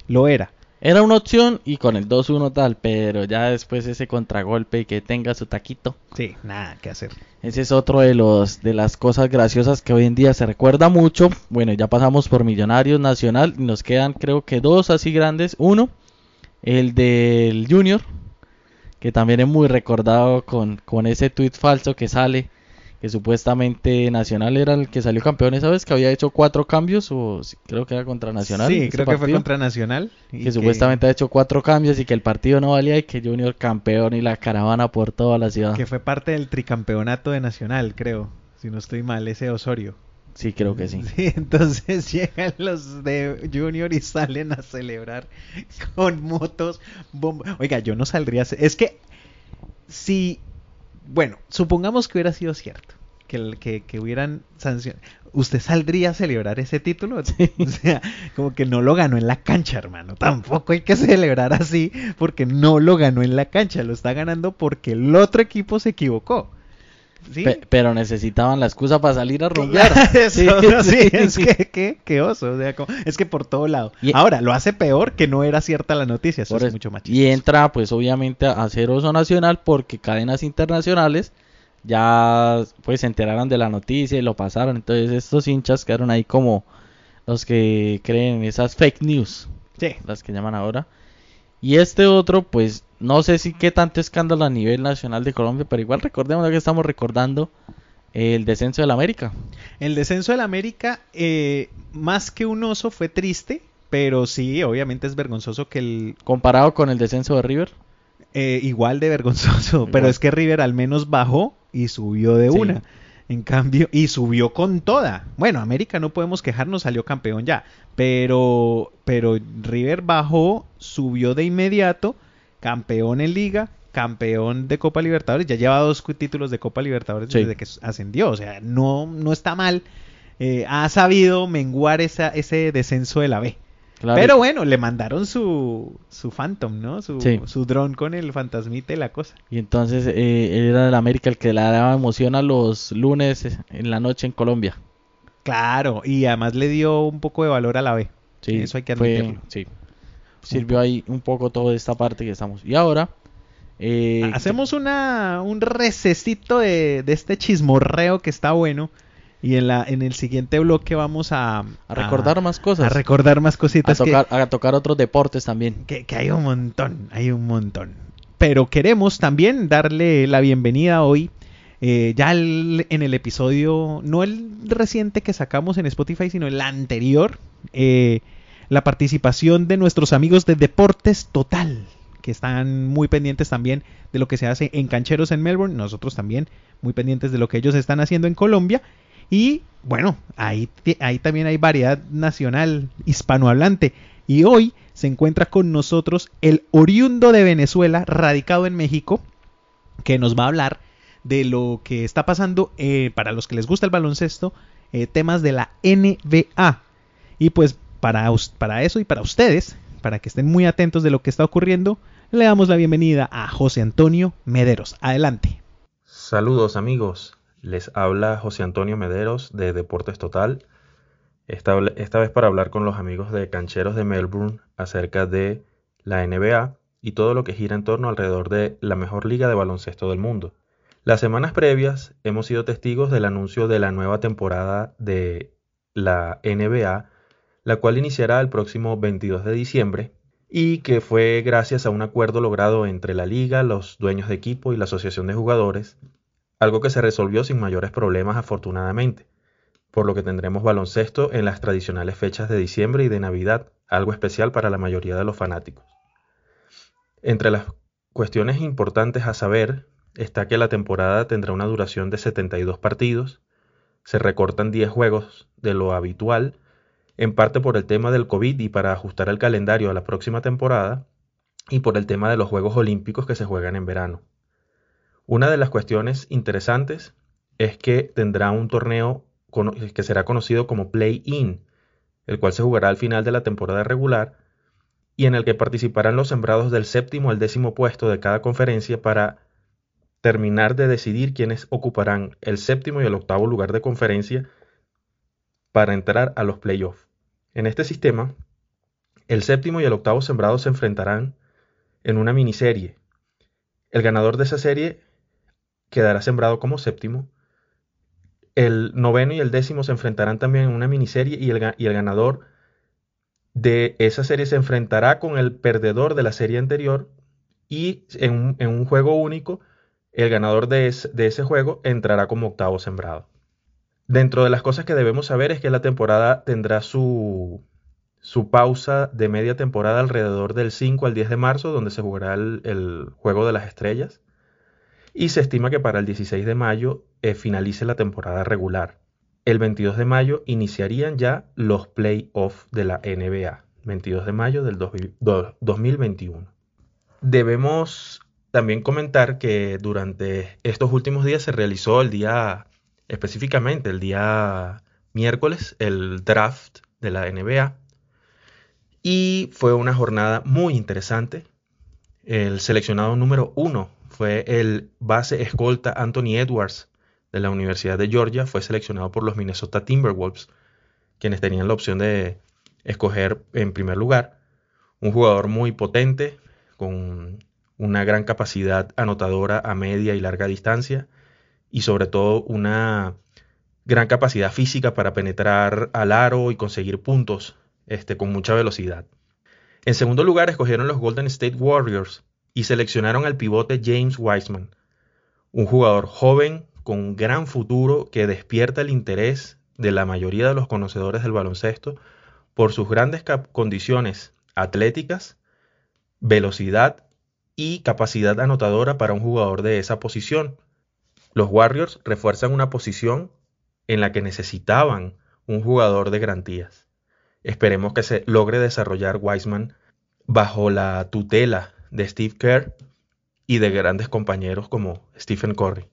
B: lo era.
C: Era una opción y con el 2-1 tal, pero ya después ese contragolpe y que tenga su taquito.
B: Sí, nada que hacer.
C: Ese es otro de los de las cosas graciosas que hoy en día se recuerda mucho. Bueno, ya pasamos por Millonarios Nacional y nos quedan creo que dos así grandes. Uno, el del Junior, que también es muy recordado con, con ese tweet falso que sale, que supuestamente Nacional era el que salió campeón esa vez, que había hecho cuatro cambios, o sí, creo que era contra Nacional.
B: Sí, creo que fue contra Nacional. y
C: Que supuestamente ha hecho cuatro cambios y que el partido no valía y que Junior campeón y la caravana por toda la ciudad.
B: Que fue parte del tricampeonato de Nacional, creo. Si no estoy mal, ese Osorio.
C: Sí, creo que sí.
B: entonces llegan los de Junior y salen a celebrar con motos. bomba- Oiga, yo no saldría. a Es que si. Bueno, supongamos que hubiera sido cierto. Que, el- que, que hubieran sancionado. ¿Usted saldría a celebrar ese título? O sea, como que no lo ganó en la cancha, hermano. Tampoco hay que celebrar así porque no lo ganó en la cancha. Lo está ganando porque el otro equipo se equivocó. ¿Sí?
C: Pe- pero necesitaban la excusa para salir a rumbear. Sí,
B: sí,
C: sí,
B: es que, que, que oso, o sea, como- es que por todo lado.
C: Y-
B: Ahora, lo hace peor que no era cierta la noticia, eso es
C: eso.
B: mucho más
C: y entra, pues obviamente, a hacer oso nacional porque cadenas internacionales ya pues se enteraron de la noticia y lo pasaron. Entonces estos hinchas quedaron ahí como los que creen en esas fake news,
B: Sí,
C: las que llaman ahora. Y este otro, pues no sé si qué tanto escándalo a nivel nacional de Colombia, pero igual recordemos que estamos recordando el descenso del América.
B: el descenso del América, eh, más que un oso, fue triste, pero sí, obviamente es vergonzoso que el...
C: Comparado con el descenso de River.
B: eh, igual de vergonzoso, pero es que River al menos bajó y subió de
C: Sí.
B: una. En cambio, y subió con toda. Bueno, América no podemos quejarnos, salió campeón ya. Pero, pero River bajó, subió de inmediato, campeón en liga, campeón de Copa Libertadores, ya lleva dos títulos de Copa Libertadores
C: Sí.
B: desde que ascendió, o sea, no, no está mal. Eh, ha sabido menguar esa, ese descenso de la B.
C: Claro,
B: Pero bueno, le mandaron su, su Phantom, ¿no? Su,
C: Sí.
B: su dron con el fantasmita y la cosa.
C: Y entonces eh, era el América el que le daba emoción a los lunes eh, en la noche en Colombia.
B: Claro, y además le dio un poco de valor a la B.
C: Sí,
B: Eso hay que
C: fue-
B: admitirlo.
C: sí. Sirvió ahí un poco toda esta parte que estamos. Y ahora... eh,
B: Hacemos una, un recesito de, de este chismorreo que está bueno. Y en, la, en el siguiente bloque vamos a,
C: a recordar más
B: a
C: cosas.
B: recordar más
C: a
B: cositas que-
C: tocar, a tocar otros deportes también.
B: que, que hay un montón, hay un montón. Pero queremos también darle la bienvenida hoy, eh, ya el- en el episodio, no el reciente que sacamos en Spotify, sino el anterior, eh, la participación de nuestros amigos de Deportes Total, que están muy pendientes también de lo que se hace en Cancheros en Melbourne, nosotros también muy pendientes de lo que ellos están haciendo en Colombia. Y bueno, ahí, ahí también hay variedad nacional hispanohablante. Y hoy se encuentra con nosotros el oriundo de Venezuela, radicado en México, que nos va a hablar de lo que está pasando eh, para los que les gusta el baloncesto, eh, temas de la NBA. Y pues para, para eso y para ustedes, para que estén muy atentos de lo que está ocurriendo, le damos la bienvenida a José Antonio Mederos. Adelante.
E: Saludos amigos, les habla José Antonio Mederos de Deportes Total, esta, vez para hablar con los amigos de Cancheros de Melbourne acerca de la NBA y todo lo que gira en torno alrededor de la mejor liga de baloncesto del mundo. Las semanas previas hemos sido testigos del anuncio de la nueva temporada de la NBA, la cual iniciará el próximo 22 de diciembre y que fue gracias a un acuerdo logrado entre la liga, los dueños de equipo y la asociación de jugadores, algo que se resolvió sin mayores problemas afortunadamente, por lo que tendremos baloncesto en las tradicionales fechas de diciembre y de Navidad, algo especial para la mayoría de los fanáticos. Entre las cuestiones importantes a saber está que la temporada tendrá una duración de 72 partidos, se recortan 10 juegos de lo habitual, en parte por el tema del COVID y para ajustar el calendario a la próxima temporada, y por el tema de los Juegos Olímpicos que se juegan en verano. Una de las cuestiones interesantes es que tendrá un torneo que será conocido como Play-In, el cual se jugará al final de la temporada regular y en el que participarán los sembrados del séptimo al décimo puesto de cada conferencia para terminar de decidir quiénes ocuparán el séptimo y el octavo lugar de conferencia para entrar a los playoffs. En este sistema, el séptimo y el octavo sembrado se enfrentarán en una miniserie. El ganador de esa serie quedará sembrado como séptimo. El noveno y el décimo se enfrentarán también en una miniserie y el, ganador de esa serie se enfrentará con el perdedor de la serie anterior y en un, juego único el ganador de, es- de ese juego entrará como octavo sembrado. Dentro de las cosas que debemos saber es que la temporada tendrá su, pausa de media temporada alrededor del 5 al 10 de marzo, donde se jugará el Juego de las Estrellas. Y se estima que para el 16 de mayo eh, finalice la temporada regular. El 22 de mayo iniciarían ya los playoffs de la NBA. 22 de mayo del 2000 do- 2021. Debemos también comentar que durante estos últimos días se realizó el día, específicamente el día miércoles, el draft de la NBA. Y fue una jornada muy interesante. El seleccionado número uno fue el base escolta Anthony Edwards de la Universidad de Georgia. Fue seleccionado por los Minnesota Timberwolves, quienes tenían la opción de escoger en primer lugar. Un jugador muy potente, con una gran capacidad anotadora a media y larga distancia y sobre todo una gran capacidad física para penetrar al aro y conseguir puntos este, con mucha velocidad. En segundo lugar, escogieron los Golden State Warriors y seleccionaron al pivote James Wiseman, un jugador joven con un gran futuro que despierta el interés de la mayoría de los conocedores del baloncesto por sus grandes condiciones atléticas, velocidad y capacidad anotadora para un jugador de esa posición. Los Warriors refuerzan una posición en la que necesitaban un jugador de garantías. Esperemos que se logre desarrollar Wiseman bajo la tutela de Steve Kerr y de grandes compañeros como Stephen Curry.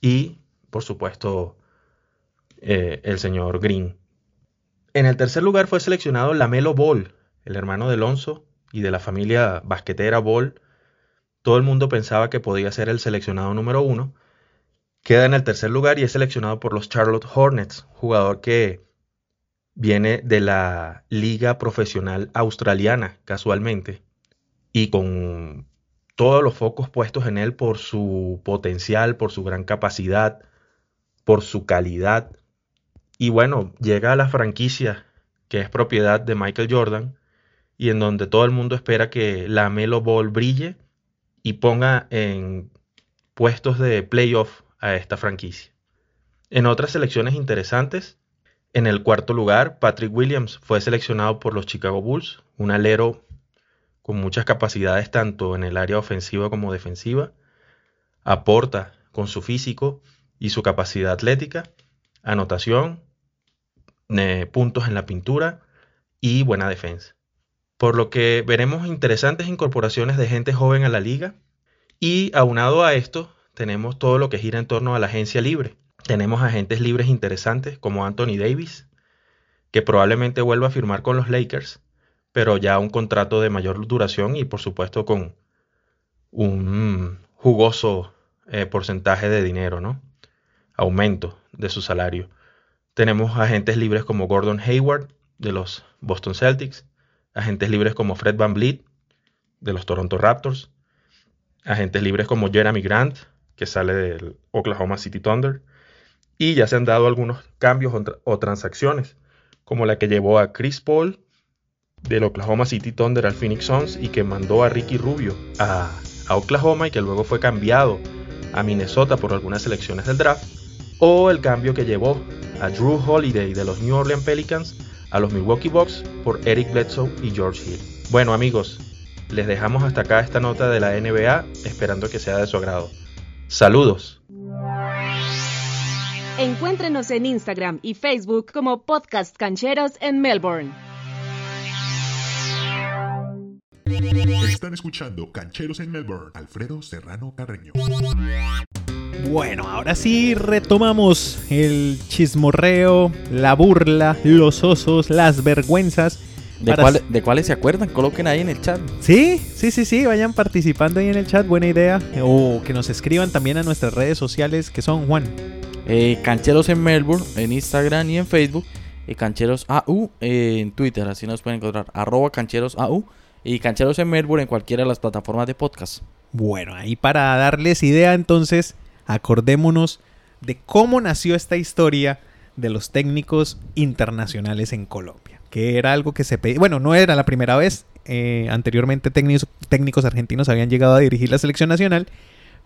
E: Y, por supuesto, eh, el señor Green. En el tercer lugar fue seleccionado Lamelo Ball, el hermano de Alonso y de la familia basquetera Ball. Todo el mundo pensaba que podía ser el seleccionado número uno. Queda en el tercer lugar y es seleccionado por los Charlotte Hornets, jugador que viene de la liga profesional australiana, casualmente, y con todos los focos puestos en él por su potencial, por su gran capacidad, por su calidad. Y bueno, llega a la franquicia que es propiedad de Michael Jordan y en donde todo el mundo espera que la Melo Ball brille y ponga en puestos de playoff a esta franquicia. En otras selecciones interesantes, en el cuarto lugar, Patrick Williams fue seleccionado por los Chicago Bulls, un alero con muchas capacidades tanto en el área ofensiva como defensiva. Aporta con su físico y su capacidad atlética, anotación, puntos en la pintura y buena defensa. Por lo que veremos interesantes incorporaciones de gente joven a la liga y aunado a esto tenemos todo lo que gira en torno a la agencia libre. Tenemos agentes libres interesantes como Anthony Davis, que probablemente vuelva a firmar con los Lakers, pero ya un contrato de mayor duración y por supuesto con un jugoso eh, porcentaje de dinero, ¿no? Aumento de su salario. Tenemos agentes libres como Gordon Hayward de los Boston Celtics, agentes libres como Fred Van Vliet de los Toronto Raptors, agentes libres como Jeremy Grant, que sale del Oklahoma City Thunder, y ya se han dado algunos cambios o, transacciones, como la que llevó a Chris Paul del Oklahoma City Thunder al Phoenix Suns y que mandó a Ricky Rubio a, Oklahoma y que luego fue cambiado a Minnesota por algunas selecciones del draft, o el cambio que llevó a Drew Holiday de los New Orleans Pelicans a los Milwaukee Bucks por Eric Bledsoe y George Hill. Bueno amigos, les dejamos hasta acá esta nota de la NBA esperando que sea de su agrado. Saludos.
A: Encuéntrenos en Instagram y Facebook como Podcast Cancheros en Melbourne.
D: Están escuchando Cancheros en Melbourne, Alfredo Serrano Carreño.
B: Bueno, ahora sí retomamos el chismorreo, la burla, los osos, las vergüenzas.
C: ¿De, ¿De, cuáles se acuerdan? Coloquen ahí en el chat.
B: Sí, sí, sí, sí, vayan participando ahí en el chat, buena idea. O que nos escriban también a nuestras redes sociales que son Juan.
C: Eh, cancheros en Melbourne, en Instagram y en Facebook. Y Cancheros AU en Twitter, así nos pueden encontrar. Arroba Cancheros AU y Cancheros en Melbourne en cualquiera de las plataformas de podcast.
B: Bueno, ahí para darles idea entonces, acordémonos de cómo nació esta historia de los técnicos internacionales en Colombia. Que era algo que se pedía, bueno, no era la primera vez, eh, anteriormente técnicos, argentinos habían llegado a dirigir la selección nacional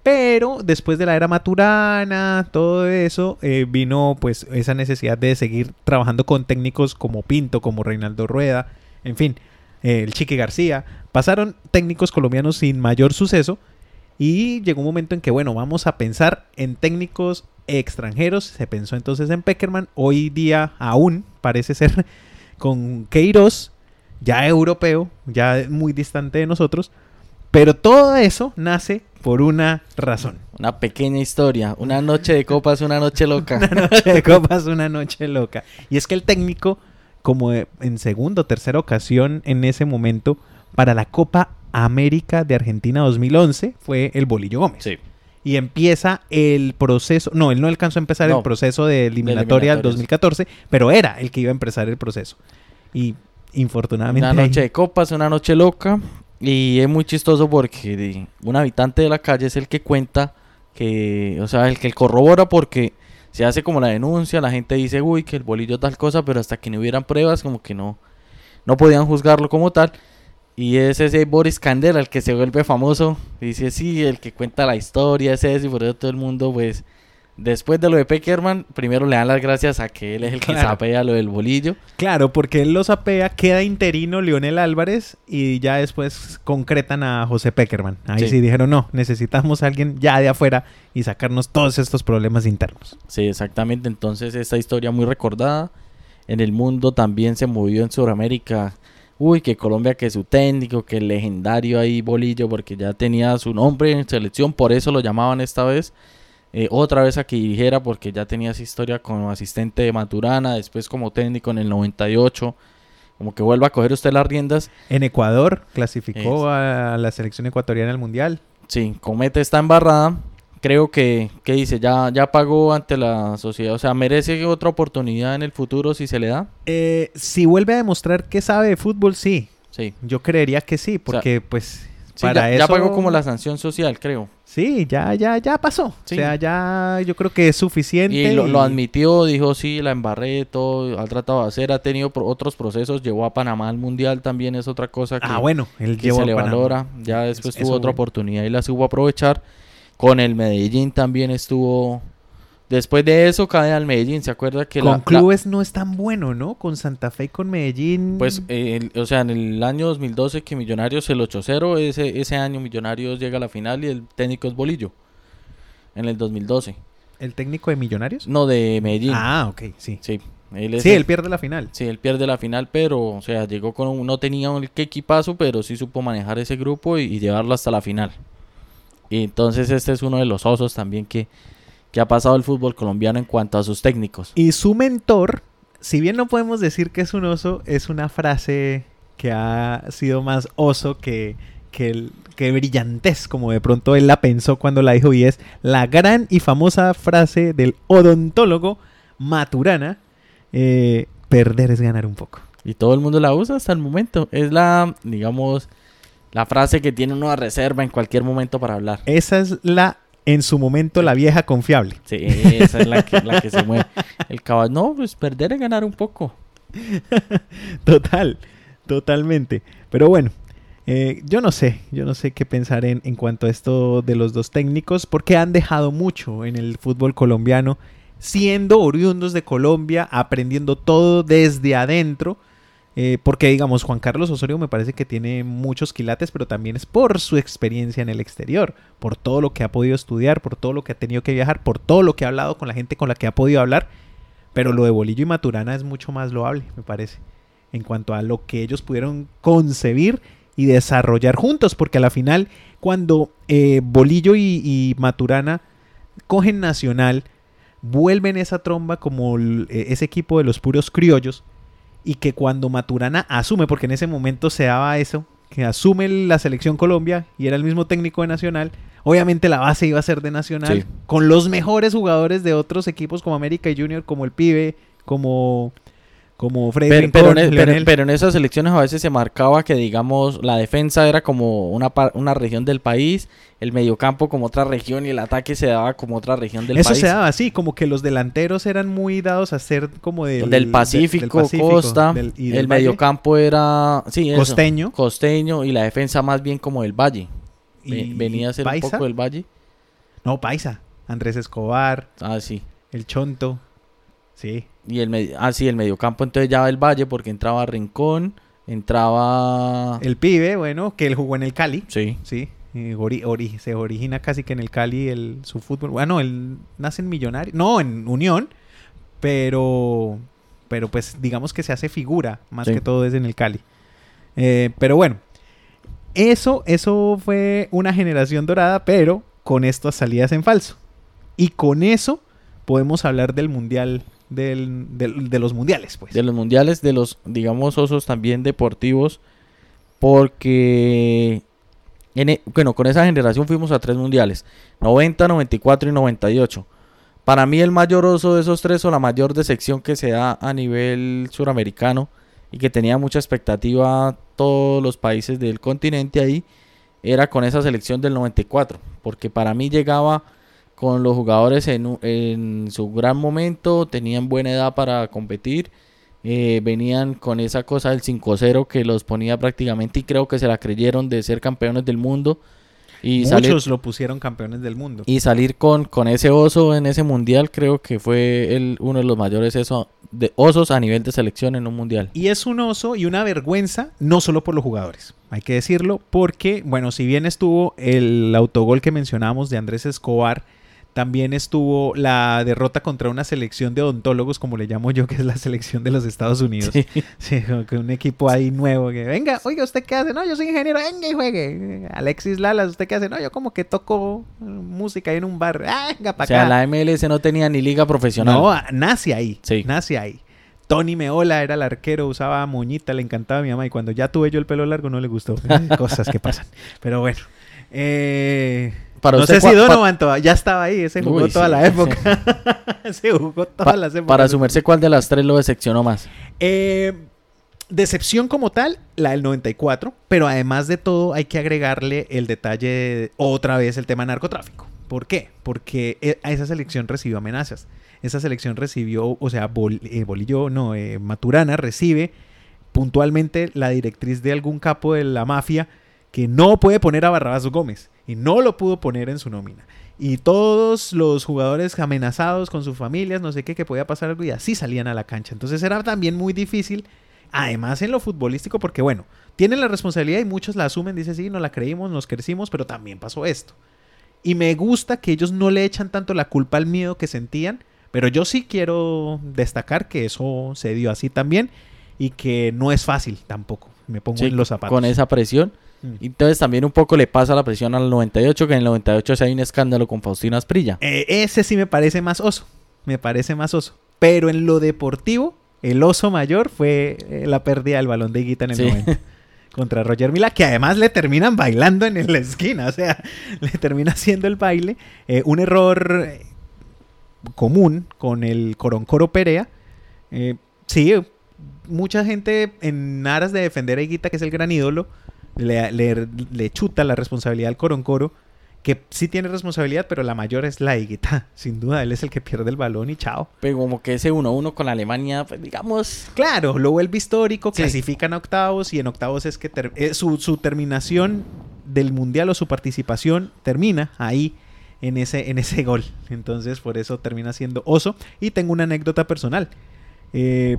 B: pero después de la era maturana, todo eso, eh, vino pues esa necesidad de seguir trabajando con técnicos como Pinto, como Reinaldo Rueda, en fin, eh, el Chique García. Pasaron técnicos colombianos sin mayor suceso y llegó un momento en que, bueno, vamos a pensar en técnicos extranjeros. Se pensó entonces en Peckerman. Hoy día aún parece ser con Queiroz, ya europeo, ya muy distante de nosotros. Pero todo eso nace por una razón.
C: Una pequeña historia. Una noche de copas, una noche loca.
B: una noche de copas, una noche loca. Y es que el técnico, como en segunda o tercera ocasión en ese momento, para la Copa América de Argentina 2011, fue el Bolillo Gómez.
C: Sí.
B: Y empieza el proceso, no, él no alcanzó a empezar el proceso de eliminatoria del 2014, pero era el que iba a empezar el proceso. Y infortunadamente...
C: Una noche de copas, una noche loca. Y es muy chistoso porque un habitante de la calle es el que cuenta que, o sea, el que corrobora porque se hace como la denuncia, la gente dice, uy, que el bolillo tal cosa, pero hasta que no hubieran pruebas, como que no, no podían juzgarlo como tal. Y es ese Boris Candela el que se vuelve famoso. Dice, sí, el que cuenta la historia, es ese, y por eso todo el mundo, pues, Después de lo de Peckerman, primero le dan las gracias a que él es el que sapea lo del bolillo.
B: Claro, porque él lo sapea, queda interino Lionel Álvarez y ya después concretan a José Peckerman. Ahí sí. dijeron, no, necesitamos a alguien ya de afuera y sacarnos todos estos problemas internos.
C: Sí, exactamente. Entonces, esta historia muy recordada. En el mundo también se movió en Sudamérica uy, que Colombia, que su técnico, que el legendario ahí Bolillo, porque ya tenía su nombre en selección, por eso lo llamaban esta vez. Eh, otra vez a que dirigiera, porque ya tenía esa historia como asistente de Maturana, después como técnico en el 98. Como que vuelva a coger usted las riendas.
B: En Ecuador clasificó a la selección ecuatoriana al mundial.
C: Sí, comete esta embarrada. Creo que, que dice, ya, ya pagó ante la sociedad. O sea, merece otra oportunidad en el futuro si se le da.
B: Eh, si vuelve a demostrar que sabe de fútbol, sí.
C: Sí.
B: Yo creería que sí, porque pues
C: Sí,
B: para
C: ya,
B: eso...
C: ya pagó como la sanción social, creo.
B: Sí, ya, ya, ya pasó.
C: Sí.
B: O sea, ya yo creo que es suficiente.
C: Y lo, lo admitió, dijo, sí, la embarré, todo, ha tratado de hacer, ha tenido pro- otros procesos, llevó a Panamá al Mundial también, es otra cosa que,
B: Ah, bueno, él
C: que se le
B: Panamá.
C: valora. Ya después
B: Eso
C: tuvo otra
B: bueno.
C: oportunidad y la supo aprovechar. Con el Medellín también estuvo... Después de eso cae al Medellín, ¿se acuerda que
B: Con
C: la- la-
B: clubes no es tan bueno, ¿no? Con Santa Fe y con Medellín.
C: Pues, eh, el- o sea, en el año 2012 que Millonarios el 8-0, ese, ese año Millonarios llega a la final y el técnico es Bolillo. En el 2012.
B: el técnico de Millonarios.
C: No, de Medellín.
B: Ah, ok, sí.
C: Sí, él
B: Sí,
C: el-
B: él pierde la final.
C: Sí, él pierde la final, pero, o sea, llegó con un, no tenía un qué equipazo, pero sí supo manejar ese grupo y, y llevarlo hasta la final. Y entonces este es uno de los osos también que, que ha pasado el fútbol colombiano en cuanto a sus técnicos.
B: Y su mentor, si bien no podemos decir que es un oso, es una frase que ha sido más oso que, que, el- que brillantez, como de pronto él la pensó cuando la dijo, y es la gran y famosa frase del odontólogo Maturana, eh, perder es ganar un poco.
C: Y todo el mundo la usa hasta el momento. Es la, digamos, la frase que tiene uno a reserva en cualquier momento para hablar.
B: Esa es la, en su momento, la vieja confiable.
C: Sí, esa es la que, la que se mueve. El caballo, no, pues perder es ganar un poco.
B: Total, totalmente. Pero bueno, eh, yo no sé, yo no sé qué pensar en, en cuanto a esto de los dos técnicos, porque han dejado mucho en el fútbol colombiano, siendo oriundos de Colombia, aprendiendo todo desde adentro. Eh, porque digamos, Juan Carlos Osorio me parece que tiene muchos quilates, pero también es por su experiencia en el exterior, por todo lo que ha podido estudiar, por todo lo que ha tenido que viajar, por todo lo que ha hablado con la gente con la que ha podido hablar. Pero lo de Bolillo y Maturana es mucho más loable, me parece en cuanto a lo que ellos pudieron concebir y desarrollar juntos, porque a la final, cuando eh, Bolillo y, Maturana cogen Nacional, vuelven esa tromba como eh, ese equipo de los puros criollos, y que cuando Maturana asume, porque en ese momento se daba eso, que asume la selección Colombia y era el mismo técnico de Nacional, obviamente la base iba a ser de Nacional,
C: Sí.
B: con los mejores jugadores de otros equipos como América y Junior, como el Pibe, como, como Freddy
C: Pero,
B: Rincón,
C: pero en, e- pero- en esas elecciones a veces se marcaba que, digamos, la defensa era como una, una región del país, el mediocampo como otra región y el ataque se daba como otra región del
B: Eso
C: país.
B: se daba así, como que los delanteros eran muy dados a ser como del,
C: del,
B: de-
C: Pacífico,
B: del Pacífico,
C: Costa,
B: del- y del
C: el
B: Valle,
C: mediocampo era sí, eso,
B: costeño
C: costeño y la defensa más bien como del Valle.
B: Y
C: Venía a ser
B: Paisa.
C: un poco del Valle.
B: No, Paisa. Andrés Escobar,
C: Ah, sí.
B: el Chonto. Sí.
C: Y el medi- ah, sí, el mediocampo entonces ya del Valle porque entraba Rincón, entraba
B: El pibe, bueno, que él jugó en el Cali.
C: Sí.
B: Sí. eh, ori- ori- se origina casi que en el Cali el, su fútbol. Bueno, él nace en Millonario. No, en Unión. Pero. Pero pues digamos que se hace figura. Más
C: Sí.
B: que todo es en el Cali. Eh, pero bueno. Eso, eso fue una generación dorada, pero con estas salidas en falso. Y con eso podemos hablar del mundial. Del, de los mundiales, pues.
C: de los mundiales, de los, digamos, osos también deportivos, porque, e- bueno, con esa generación fuimos a tres mundiales, 90, 94 y 98. Para mí el mayor oso de esos tres o la mayor decepción que se da a nivel suramericano y que tenía mucha expectativa todos los países del continente ahí, era con esa selección del 94, porque para mí llegaba con los jugadores en, en su gran momento, tenían buena edad para competir, eh, venían con esa cosa del 5-0 que los ponía prácticamente y creo que se la creyeron de ser campeones del mundo y salir,
B: Muchos lo pusieron campeones del mundo.
C: y salir con, con ese oso en ese mundial creo que fue el, uno de los mayores eso, de osos a nivel de selección en un mundial.
B: Y es un oso y una vergüenza, no solo por los jugadores, hay que decirlo, porque, bueno, si bien estuvo el autogol que mencionamos de Andrés Escobar, También estuvo la derrota contra una selección de odontólogos, como le llamo yo, que es la selección de los Estados Unidos.
C: Sí.
B: Sí, que un equipo ahí nuevo que, venga, oiga, ¿usted qué hace? No, yo soy ingeniero, venga y juegue. Alexis Lalas, ¿usted qué hace? No, yo como que toco música ahí en un bar. Ah, venga,
C: O
B: para
C: sea,
B: acá.
C: la MLS no tenía ni liga profesional.
B: No, nace ahí.
C: Sí.
B: Nace ahí. Tony Meola era el arquero, usaba moñita, le encantaba a mi mamá y cuando ya tuve yo el pelo largo no le gustó. Cosas que pasan. Pero bueno. Eh,
C: Para
B: no
C: usted,
B: sé si Donovan ya estaba ahí, ese jugó
C: Uy,
B: toda
C: sí,
B: la
C: sí.
B: época. Se jugó todas
C: Pa-
B: las épocas.
C: para su merced, ¿cuál de las tres lo decepcionó más?
B: Eh, decepción como tal, la del 94, pero además de todo hay que agregarle el detalle, de- otra vez el tema narcotráfico. ¿Por qué? Porque eh, a esa selección recibió amenazas. Esa selección recibió, o sea, Bol- eh, Bolillo, no, eh, Maturana recibe puntualmente la directriz de algún capo de la mafia que no puede poner a Barrabás Gómez y no lo pudo poner en su nómina. Y todos los jugadores amenazados con sus familias, no sé qué, que podía pasar algo y así salían a la cancha. Entonces era también muy difícil, además en lo futbolístico, porque bueno, tienen la responsabilidad y muchos la asumen, dice sí, no la creímos, nos crecimos, pero también pasó esto. Y me gusta que ellos no le echan tanto la culpa al miedo que sentían, pero yo sí quiero destacar que eso se dio así también y que no es fácil tampoco. Me pongo
C: Sí,
B: en los zapatos.
C: Con esa presión.
B: Mm.
C: Entonces también un poco le pasa la presión al 98, que en el 98 sí hay un escándalo con Faustino Asprilla.
B: Eh, ese sí me parece más oso. Me parece más oso. Pero en lo deportivo, el oso mayor fue eh, la pérdida del balón de Higuita en el
C: Sí.
B: 90. Contra Roger Mila, que además le terminan bailando en la esquina. O sea, le termina haciendo el baile. Eh, un error común con el Coroncoro Perea. Eh, sí, mucha gente en aras de defender a Higuita, que es el gran ídolo, le, le- le chuta la responsabilidad al Coroncoro, que sí tiene responsabilidad, pero la mayor es la Higuita. Sin duda, él es el que pierde el balón y chao.
C: Pero como que ese 1-1 con Alemania, pues digamos...
B: Claro, lo vuelve histórico,
C: Sí.
B: clasifican a octavos y en octavos es que ter- eh, su, su terminación del mundial o su participación termina ahí en ese, en ese gol. Entonces, por eso termina siendo oso. Y tengo una anécdota personal. Eh,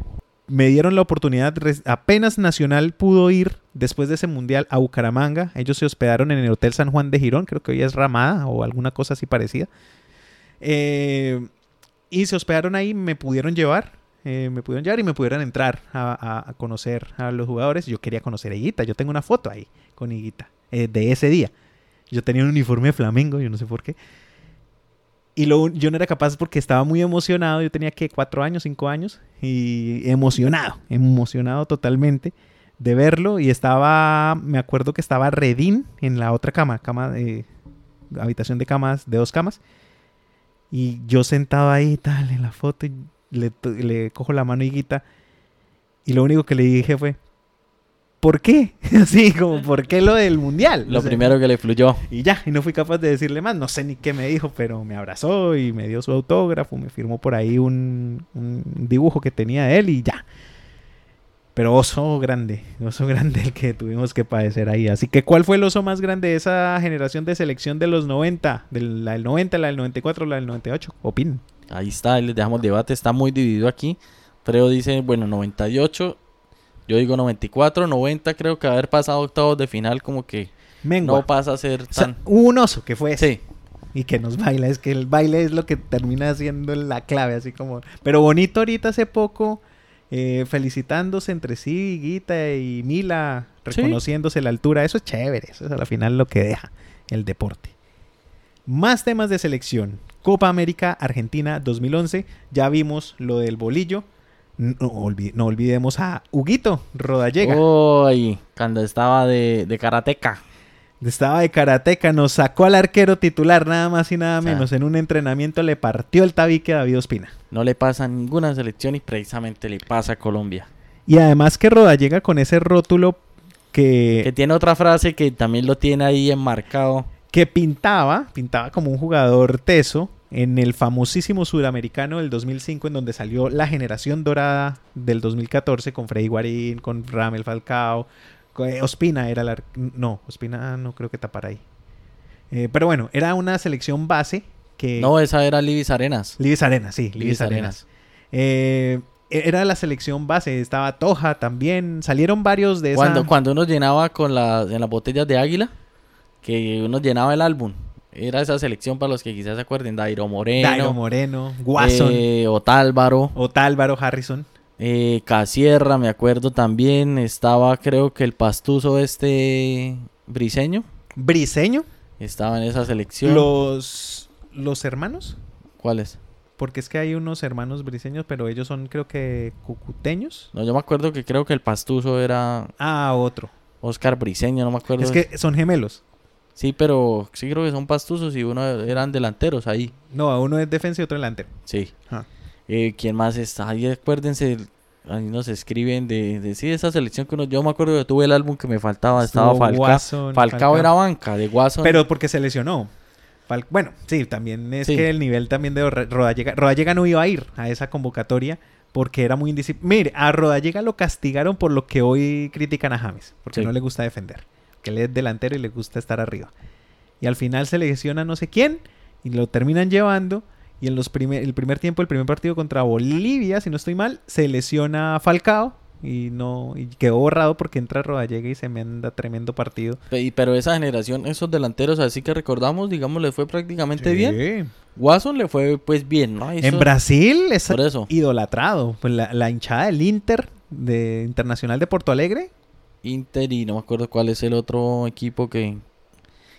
B: me dieron la oportunidad, apenas Nacional pudo ir después de ese mundial a Bucaramanga. Ellos se hospedaron en el Hotel San Juan de Girón, creo que hoy es Ramada o alguna cosa así parecida. Eh, y se hospedaron ahí, me pudieron llevar, eh, me pudieron llevar y me pudieron entrar a conocer a los jugadores. Yo quería conocer a Higuita, yo tengo una foto ahí con Higuita eh, de ese día. Yo tenía un uniforme de Flamengo, yo no sé por qué. Y yo no era capaz porque estaba muy emocionado. Yo tenía que cuatro años, cinco años. Y emocionado, emocionado totalmente de verlo. Y estaba, me acuerdo que estaba Redín en la otra cama, cama de habitación de camas, de dos camas. Y yo sentado ahí, tal, en la foto, y le, cojo la mano a Higuita. Y lo único que le dije fue, ¿por qué? Así como, ¿por qué lo del mundial?
C: Lo
B: O sea,
C: primero que le fluyó.
B: y ya, y no fui capaz de decirle más, no sé ni qué me dijo, pero me abrazó y me dio su autógrafo, me firmó por ahí un, un dibujo que tenía de él y ya. Pero oso grande, oso grande el que tuvimos que padecer ahí. Así que, ¿cuál fue el oso más grande de esa generación de selección de los 90? De la del 90, la del 94, la del 98. Opinen.
C: Ahí está, ahí les dejamos debate, está muy dividido aquí. Freo dice, bueno, 98, yo digo 94, 90 creo que haber pasado octavos de final como que
B: Mengua.
C: no pasa a ser
B: O sea,
C: tan...
B: hubo un oso que fue ese.
C: Sí,
B: Y que nos baila, es que el baile es lo que termina siendo la clave, así como... Pero bonito ahorita hace poco, eh, felicitándose entre sí, Guita y Mila,
C: Sí.
B: reconociéndose la altura, eso es chévere, eso es a la final lo que deja el deporte. Más temas de selección. Copa América Argentina 2011, ya vimos lo del bolillo. No, olvi- no olvidemos a Huguito Rodallega.
C: Uy, cuando estaba de, de karateca.
B: Estaba de karateca, nos sacó al arquero titular, nada más y nada
C: O sea.
B: menos. En un entrenamiento le partió el tabique a David Ospina.
C: No le pasa a ninguna selección y precisamente le pasa a Colombia.
B: Y además que Roda llega con ese rótulo que,
C: Que tiene otra frase que también lo tiene ahí enmarcado.
B: que pintaba, pintaba como un jugador teso en el famosísimo sudamericano del 2005, en donde salió la generación dorada del 2014 con Freddy Guarín, con Ramel Falcao, con- eh, Ospina era la... No, Ospina no creo que tapara ahí. Eh, pero bueno, era una selección base que...
C: No, esa era Libis Arenas.
B: Libis Arenas, sí, Libis, Arenas.
C: Arenas.
B: Eh, era la selección base, estaba Toja también, salieron varios de esa...
C: Cuando, cuando uno llenaba con las en las botellas de águila, que uno llenaba el álbum, era esa selección para los que quizás se acuerden, Dairo Moreno,
B: Dairo Moreno, Guasón,
C: eh, Otálvaro,
B: Otálvaro, Harrison.
C: eh, Casierra, me acuerdo también, estaba creo que el pastuso este briseño,
B: Briseño,
C: estaba en esa selección.
B: los, los hermanos,
C: ¿Cuáles?
B: porque es que hay unos hermanos briseños, pero ellos son creo que cucuteños.
C: No, yo me acuerdo que creo que el pastuso era
B: Ah, otro.
C: Oscar Briseño, no me acuerdo.
B: Es que son gemelos.
C: Sí, pero sí creo que son pastusos y uno eran delanteros ahí.
B: No, uno es defensa y otro delantero.
C: Sí.
B: Ah.
C: Eh, ¿Quién más está? Ahí acuérdense, ahí nos escriben de, de sí, esa selección que uno, yo me acuerdo que tuve el álbum que me faltaba, estaba Falcao. Falcao
B: Falcao.
C: era banca, de Guasón.
B: Pero porque se lesionó. Fal- bueno, sí, también es
C: Sí.
B: que el nivel también de Ro- Rodallega. Rodallega no iba a ir a esa convocatoria porque era muy indisciplinado. Mire, a Rodallega lo castigaron por lo que hoy critican a James, porque
C: Sí.
B: no le gusta defender. Que él es delantero y le gusta estar arriba. Y al final se lesiona no sé quién y lo terminan llevando. Y en los primer, el primer tiempo, el primer partido contra Bolivia, si no estoy mal, se lesiona Falcao y no y quedó borrado porque entra Rodallega y se manda tremendo partido.
C: Pero esa generación, esos delanteros así que recordamos, digamos, le fue prácticamente bien.
B: Sí.
C: Watson le fue pues bien, ¿no?
B: En Brasil es
C: Por eso.
B: idolatrado. Pues la, la hinchada del Inter de Internacional de Porto Alegre.
C: Inter y no me acuerdo cuál es el otro equipo que,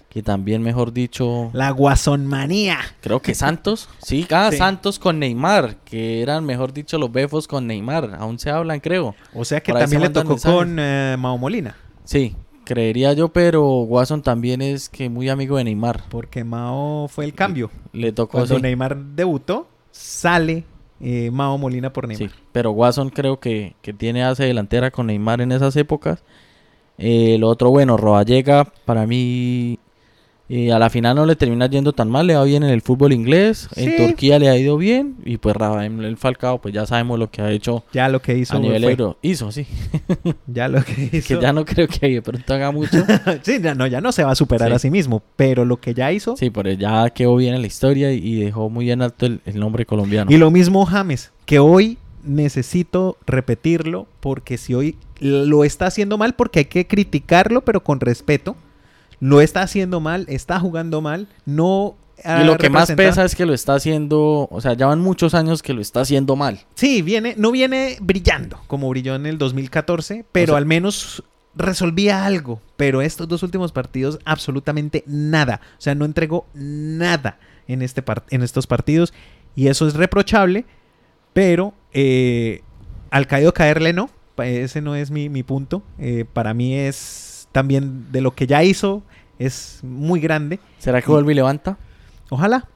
C: que también, mejor dicho,
B: La Guasonmanía.
C: creo que Santos. Sí, ah,
B: Sí.
C: Santos con Neymar, que eran, mejor dicho, los befos con Neymar. Aún se hablan, creo.
B: O sea que
C: Por
B: también
C: se
B: le tocó
C: mensajes.
B: con eh, Mao Molina.
C: Sí, creería yo, pero Watson también es que muy amigo de Neymar.
B: Porque Mao fue el cambio.
C: Le tocó
B: Cuando
C: sí.
B: Neymar debutó, sale eh, Mao Molina por Neymar.
C: Sí, pero Watson creo que, que tiene hace delantera con Neymar en esas épocas. Eh, el otro, bueno, Rodallega, para mí, eh, a la final no le termina yendo tan mal, le va bien en el fútbol inglés, en. Turquía le ha ido bien, y pues Rafael Falcao, pues ya sabemos lo que ha hecho
B: Ya lo que hizo.
C: a nivel euro. Hizo, sí,
B: Ya lo que hizo.
C: que ya no creo que de pronto haga mucho.
B: sí, ya no, ya no se va a superar
C: Sí.
B: a sí mismo. Pero lo que ya hizo.
C: Sí, pero ya quedó bien en la historia y, y dejó muy en alto el, el nombre colombiano.
B: Y lo mismo James, que hoy necesito repetirlo porque si hoy lo está haciendo mal, porque hay que criticarlo, pero con respeto. Lo está haciendo mal, está jugando mal, no...
C: Y lo que más pesa es que lo está haciendo, o sea, ya van muchos años que lo está haciendo mal.
B: Sí, viene, no viene brillando como brilló en el 2014, pero
C: O sea-
B: al menos resolvía algo. Pero estos dos últimos partidos, absolutamente nada. O sea, no entregó nada en, este en estos partidos. Y eso es reprochable, pero eh, al caído caerle no. Ese no es mi, mi punto. Eh, para mí es también de lo que ya hizo, es muy grande.
C: ¿Será que vuelve y levanta?
B: Ojalá.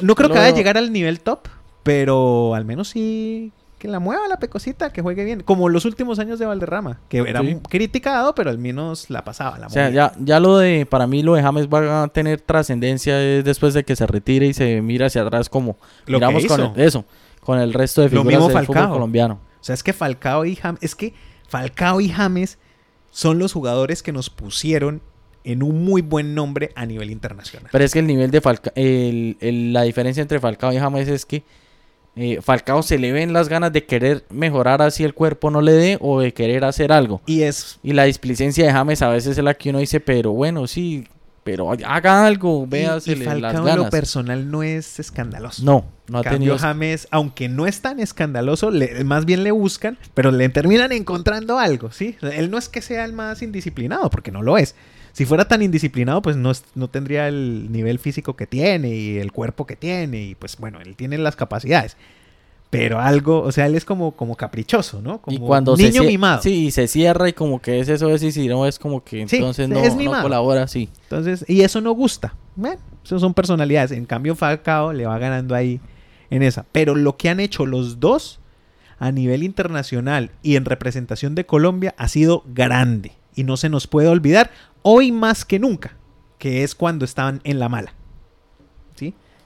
B: No creo que
C: Lo-
B: vaya a llegar al nivel top, pero al menos sí que la mueva la pecosita, que juegue bien. Como los últimos años de Valderrama, que era
C: Sí.
B: criticado, pero al menos la pasaba. La
C: O sea, ya, ya lo de, para mí lo de James va a tener trascendencia es después de que se retire y se mira hacia atrás como
B: Lo que
C: miramos con el- eso, con el resto de
B: Lo
C: figuras
B: mismo
C: del fútbol colombiano.
B: O sea, es que Falcao y James, es que Falcao y James son los jugadores que nos pusieron en un muy buen nombre a nivel internacional.
C: Pero es que el nivel de Falcao, la diferencia entre Falcao y James es que eh, Falcao se le ven las ganas de querer mejorar así el cuerpo no le dé o de querer hacer algo.
B: Y es
C: Y la displicencia de James a veces es la que uno dice, pero bueno, sí, pero haga algo, véase las
B: Falcao en lo
C: ganas.
B: personal no es escandaloso.
C: No, no ha
B: cambio
C: tenido...
B: James, aunque no es tan escandaloso, le- más bien le buscan, pero le terminan encontrando algo, ¿sí? Él no es que sea el más indisciplinado, porque no lo es. Si fuera tan indisciplinado, pues no, es- no tendría el nivel físico que tiene y el cuerpo que tiene, y pues bueno, él tiene las capacidades. Pero algo, o sea, él es como, como caprichoso, ¿no? Como
C: y cuando
B: niño
C: se
B: mimado.
C: Sí, y se cierra y como que es eso es y si no es como que
B: Sí,
C: entonces no,
B: es
C: no colabora, sí.
B: Entonces, y eso no gusta. Bueno, eso son personalidades. En cambio, Falcao le va ganando ahí en esa. Pero lo que han hecho los dos a nivel internacional y en representación de Colombia ha sido grande. Y no se nos puede olvidar, hoy más que nunca, que es cuando estaban en la mala.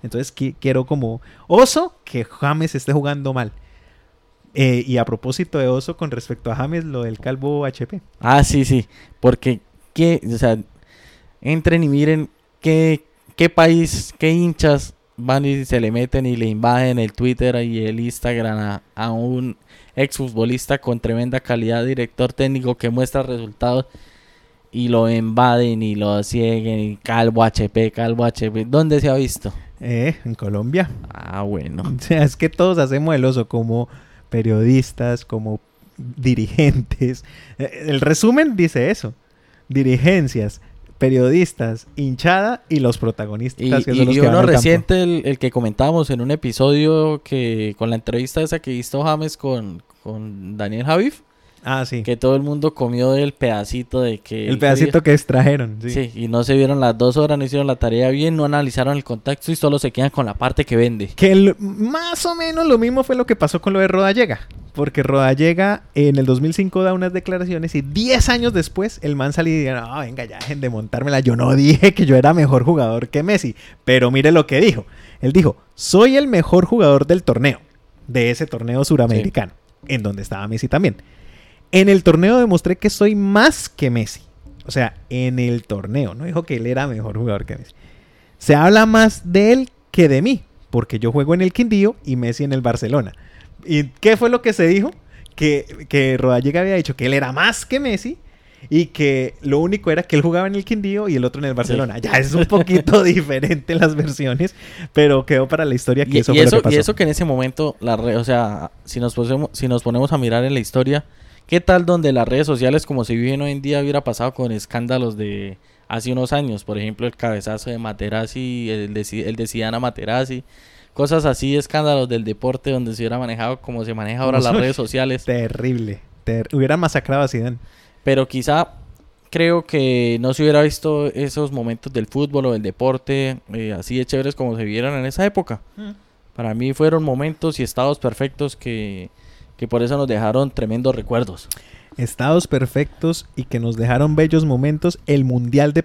B: Entonces qui- quiero como Oso que James esté jugando mal. Eh, y a propósito de Oso, con respecto a James, lo del calvo HP.
C: Ah, sí, sí, porque qué, o sea, entren y miren qué, qué país, qué hinchas van y se le meten y le invaden el Twitter y el Instagram a, a un exfutbolista con tremenda calidad, director técnico que muestra resultados y lo invaden y lo cieguen y calvo HP, calvo HP. ¿Dónde se ha visto?
B: Eh, en Colombia.
C: Ah, bueno.
B: O sea, es que todos hacemos el oso como periodistas, como dirigentes. Eh, El resumen dice eso. Dirigencias, periodistas, hinchada y los protagonistas.
C: Y,
B: que son
C: y
B: los que
C: uno
B: van
C: reciente, el, el que comentábamos en un episodio que con la entrevista esa que hizo James con, con Daniel Javif,
B: Ah, sí.
C: que todo el mundo comió el pedacito de que...
B: El pedacito que extrajeron. Sí.
C: Sí. y no se vieron las dos horas, no hicieron la tarea bien, no analizaron el contexto y solo se quedan con la parte que vende.
B: Que el- más o menos lo mismo fue lo que pasó con lo de Rodallega. Porque Rodallega en el 2005 da unas declaraciones y 10 años después el man salió y dijo, no, venga, ya dejen de montármela. Yo no dije que yo era mejor jugador que Messi. Pero mire lo que dijo. Él dijo, soy el mejor jugador del torneo. De ese torneo suramericano. En donde estaba Messi también. En el torneo demostré que soy más que Messi. O sea, en el torneo. No dijo que él era mejor jugador que Messi. Se habla más de él que de mí. Porque yo juego en el Quindío y Messi en el Barcelona. ¿Y qué fue lo que se dijo? Que, que Rodallega había dicho que él era más que Messi y que lo único era que él jugaba en el Quindío y el otro en el Barcelona. Ya es un poquito diferente las versiones, pero quedó para la historia que
C: Y,
B: eso
C: y
B: fue
C: eso,
B: lo que pasó.
C: y eso que en ese momento, la o sea, si nos, ponemos, si nos ponemos a mirar en la historia, ¿qué tal donde las redes sociales, como se viven hoy en día, hubiera pasado con escándalos de hace unos años? Por ejemplo, el cabezazo de Materazzi, el de, el de Zidane Materazzi, cosas así, escándalos del deporte donde se hubiera manejado como se maneja ahora las redes sociales.
B: Terrible. ter- Hubiera masacrado a Zidane.
C: Pero quizá creo que no se hubiera visto esos momentos del fútbol o del deporte eh, así de chéveres como se vieron en esa época. Para mí fueron momentos y estados perfectos que, que por eso nos dejaron tremendos recuerdos.
B: Estados perfectos y que nos dejaron bellos momentos el Mundial de,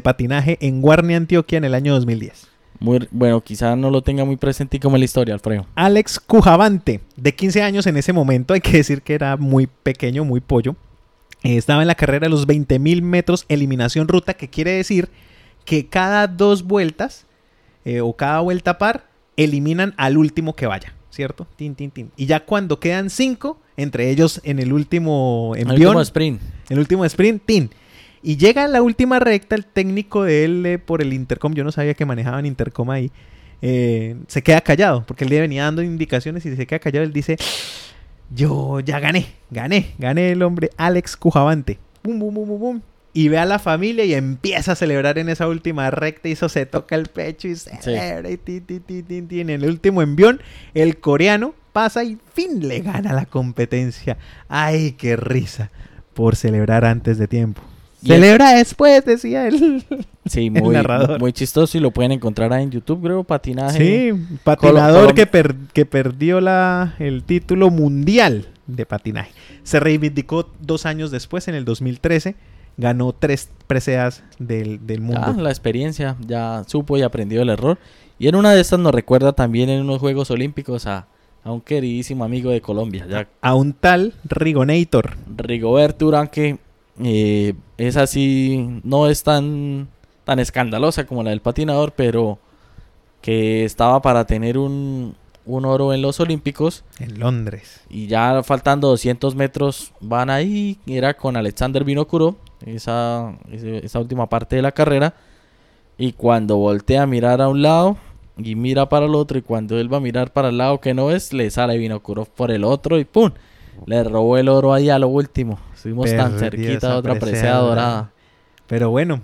B: Patinaje en Guarne, Antioquia en el año 2010.
C: Muy, bueno, quizá no lo tenga muy presente como la historia, Alfredo.
B: Alex Cujavante, de 15 años en ese momento, hay que decir que era muy pequeño, muy pollo. Eh, estaba en la carrera de los 20.000 metros eliminación ruta, que quiere decir que cada dos vueltas eh, o cada vuelta par eliminan al último que vaya, ¿cierto? Tin, tin, tin. Y ya cuando quedan cinco, entre ellos en el último
C: El
B: envión,
C: último sprint.
B: el último sprint, tin. Y llega en la última recta, el técnico de él eh, por el intercom, yo no sabía que manejaban intercom ahí, eh, se queda callado, porque él le venía dando indicaciones y se queda callado, él dice, yo ya gané, gané, gané el hombre Alex Cujavante. Bum, bum, bum, bum, bum. Y ve a la familia y empieza a celebrar en esa última recta y eso se toca el pecho y celebra y. En el último envión, el coreano pasa y fin le gana la competencia. Ay, qué risa por celebrar antes de tiempo. Celebra después, decía él.
C: Sí,
B: El
C: muy,
B: narrador.
C: muy chistoso y lo pueden encontrar ahí en YouTube, creo, patinaje.
B: Sí, patinador que, per- que perdió la, el título mundial de patinaje. Se reivindicó dos años después, en el 2013. Ganó tres preseas del, del mundo.
C: Ah, la experiencia, ya supo y aprendió el error. Y en una de estas nos recuerda también en unos Juegos Olímpicos a, a un queridísimo amigo de Colombia, ya
B: A un tal Rigonator.
C: Rigoberto Urán, que eh, es así, no es tan, tan escandalosa como la del patinador, pero que estaba para tener un, un oro en los Olímpicos
B: En Londres.
C: y ya faltando 200 metros van ahí, era con Alexander Vinokurov, esa, esa última parte de la carrera, y cuando voltea a mirar a un lado y mira para el otro, y cuando él va a mirar para el lado que no es, le sale Vinokurov por el otro y ¡pum! Le robó el oro ahí a lo último. Estuvimos tan cerquita de otra
B: presea
C: dorada.
B: Pero bueno,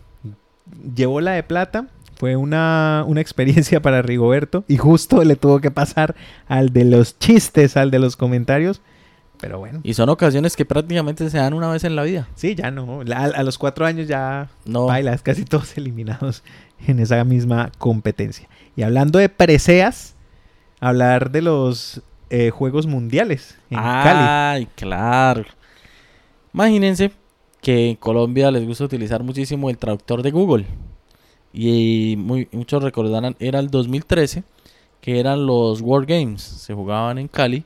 B: llevó la de plata. Fue una, una experiencia para Rigoberto. Y justo le tuvo que pasar al de los chistes, al de los comentarios. Pero bueno.
C: Y son ocasiones que prácticamente se dan una vez en la vida.
B: Sí, ya no. A los cuatro años ya
C: No,
B: bailas, casi todos eliminados en esa misma competencia. Y hablando de preseas, hablar de los eh, Juegos Mundiales en Cali.
C: Ay, claro. Imagínense que en Colombia les gusta utilizar muchísimo el traductor de Google. Y muy, muchos recordarán, era el 2013, que eran los World Games. Se jugaban en Cali.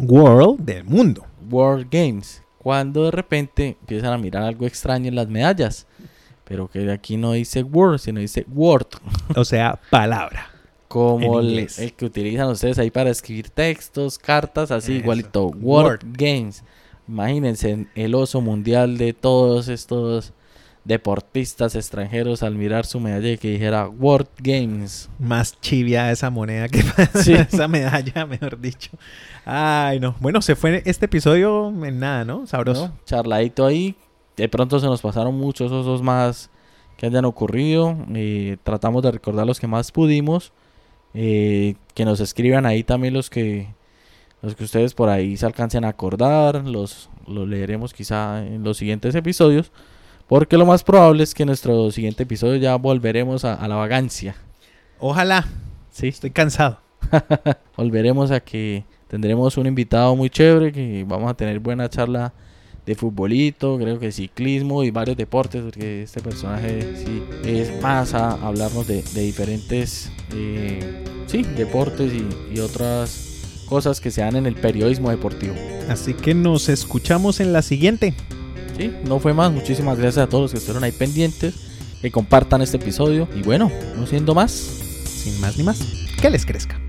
B: World del mundo.
C: World Games. Cuando de repente empiezan a mirar algo extraño en las medallas. Pero que aquí no dice World, sino dice Word.
B: O sea, palabra.
C: Como el, que utilizan ustedes ahí para escribir textos, cartas, así
B: Eso.
C: igualito.
B: Word.
C: Word Games. Imagínense el oso mundial de todos estos deportistas extranjeros al mirar su medalla y que dijera World Games.
B: Más chivia esa moneda que
C: Sí.
B: esa medalla, mejor dicho. Ay, no. Bueno, se fue este episodio en nada, ¿no? Sabroso.
C: ¿no? Charladito ahí. De pronto se nos pasaron muchos osos más que hayan ocurrido. eh, tratamos de recordar los que más pudimos. eh, que nos escriban ahí también los que los que ustedes por ahí se alcancen a acordar. Los, los leeremos quizá en los siguientes episodios. Porque lo más probable es que en nuestro siguiente episodio ya volveremos a, a la vagancia.
B: Ojalá.
C: Sí,
B: Estoy cansado.
C: volveremos a que tendremos un invitado muy chévere, que vamos a tener buena charla de futbolito, creo que ciclismo y varios deportes, porque este personaje sí es más a hablarnos de, de diferentes eh, sí, deportes y, y otras cosas que se dan en el periodismo deportivo.
B: Así que nos escuchamos en la siguiente.
C: Sí, no fue más, muchísimas gracias a todos los que estuvieron ahí pendientes, que compartan este episodio y bueno, no siendo más,
B: Sin más ni más. Que les crezca.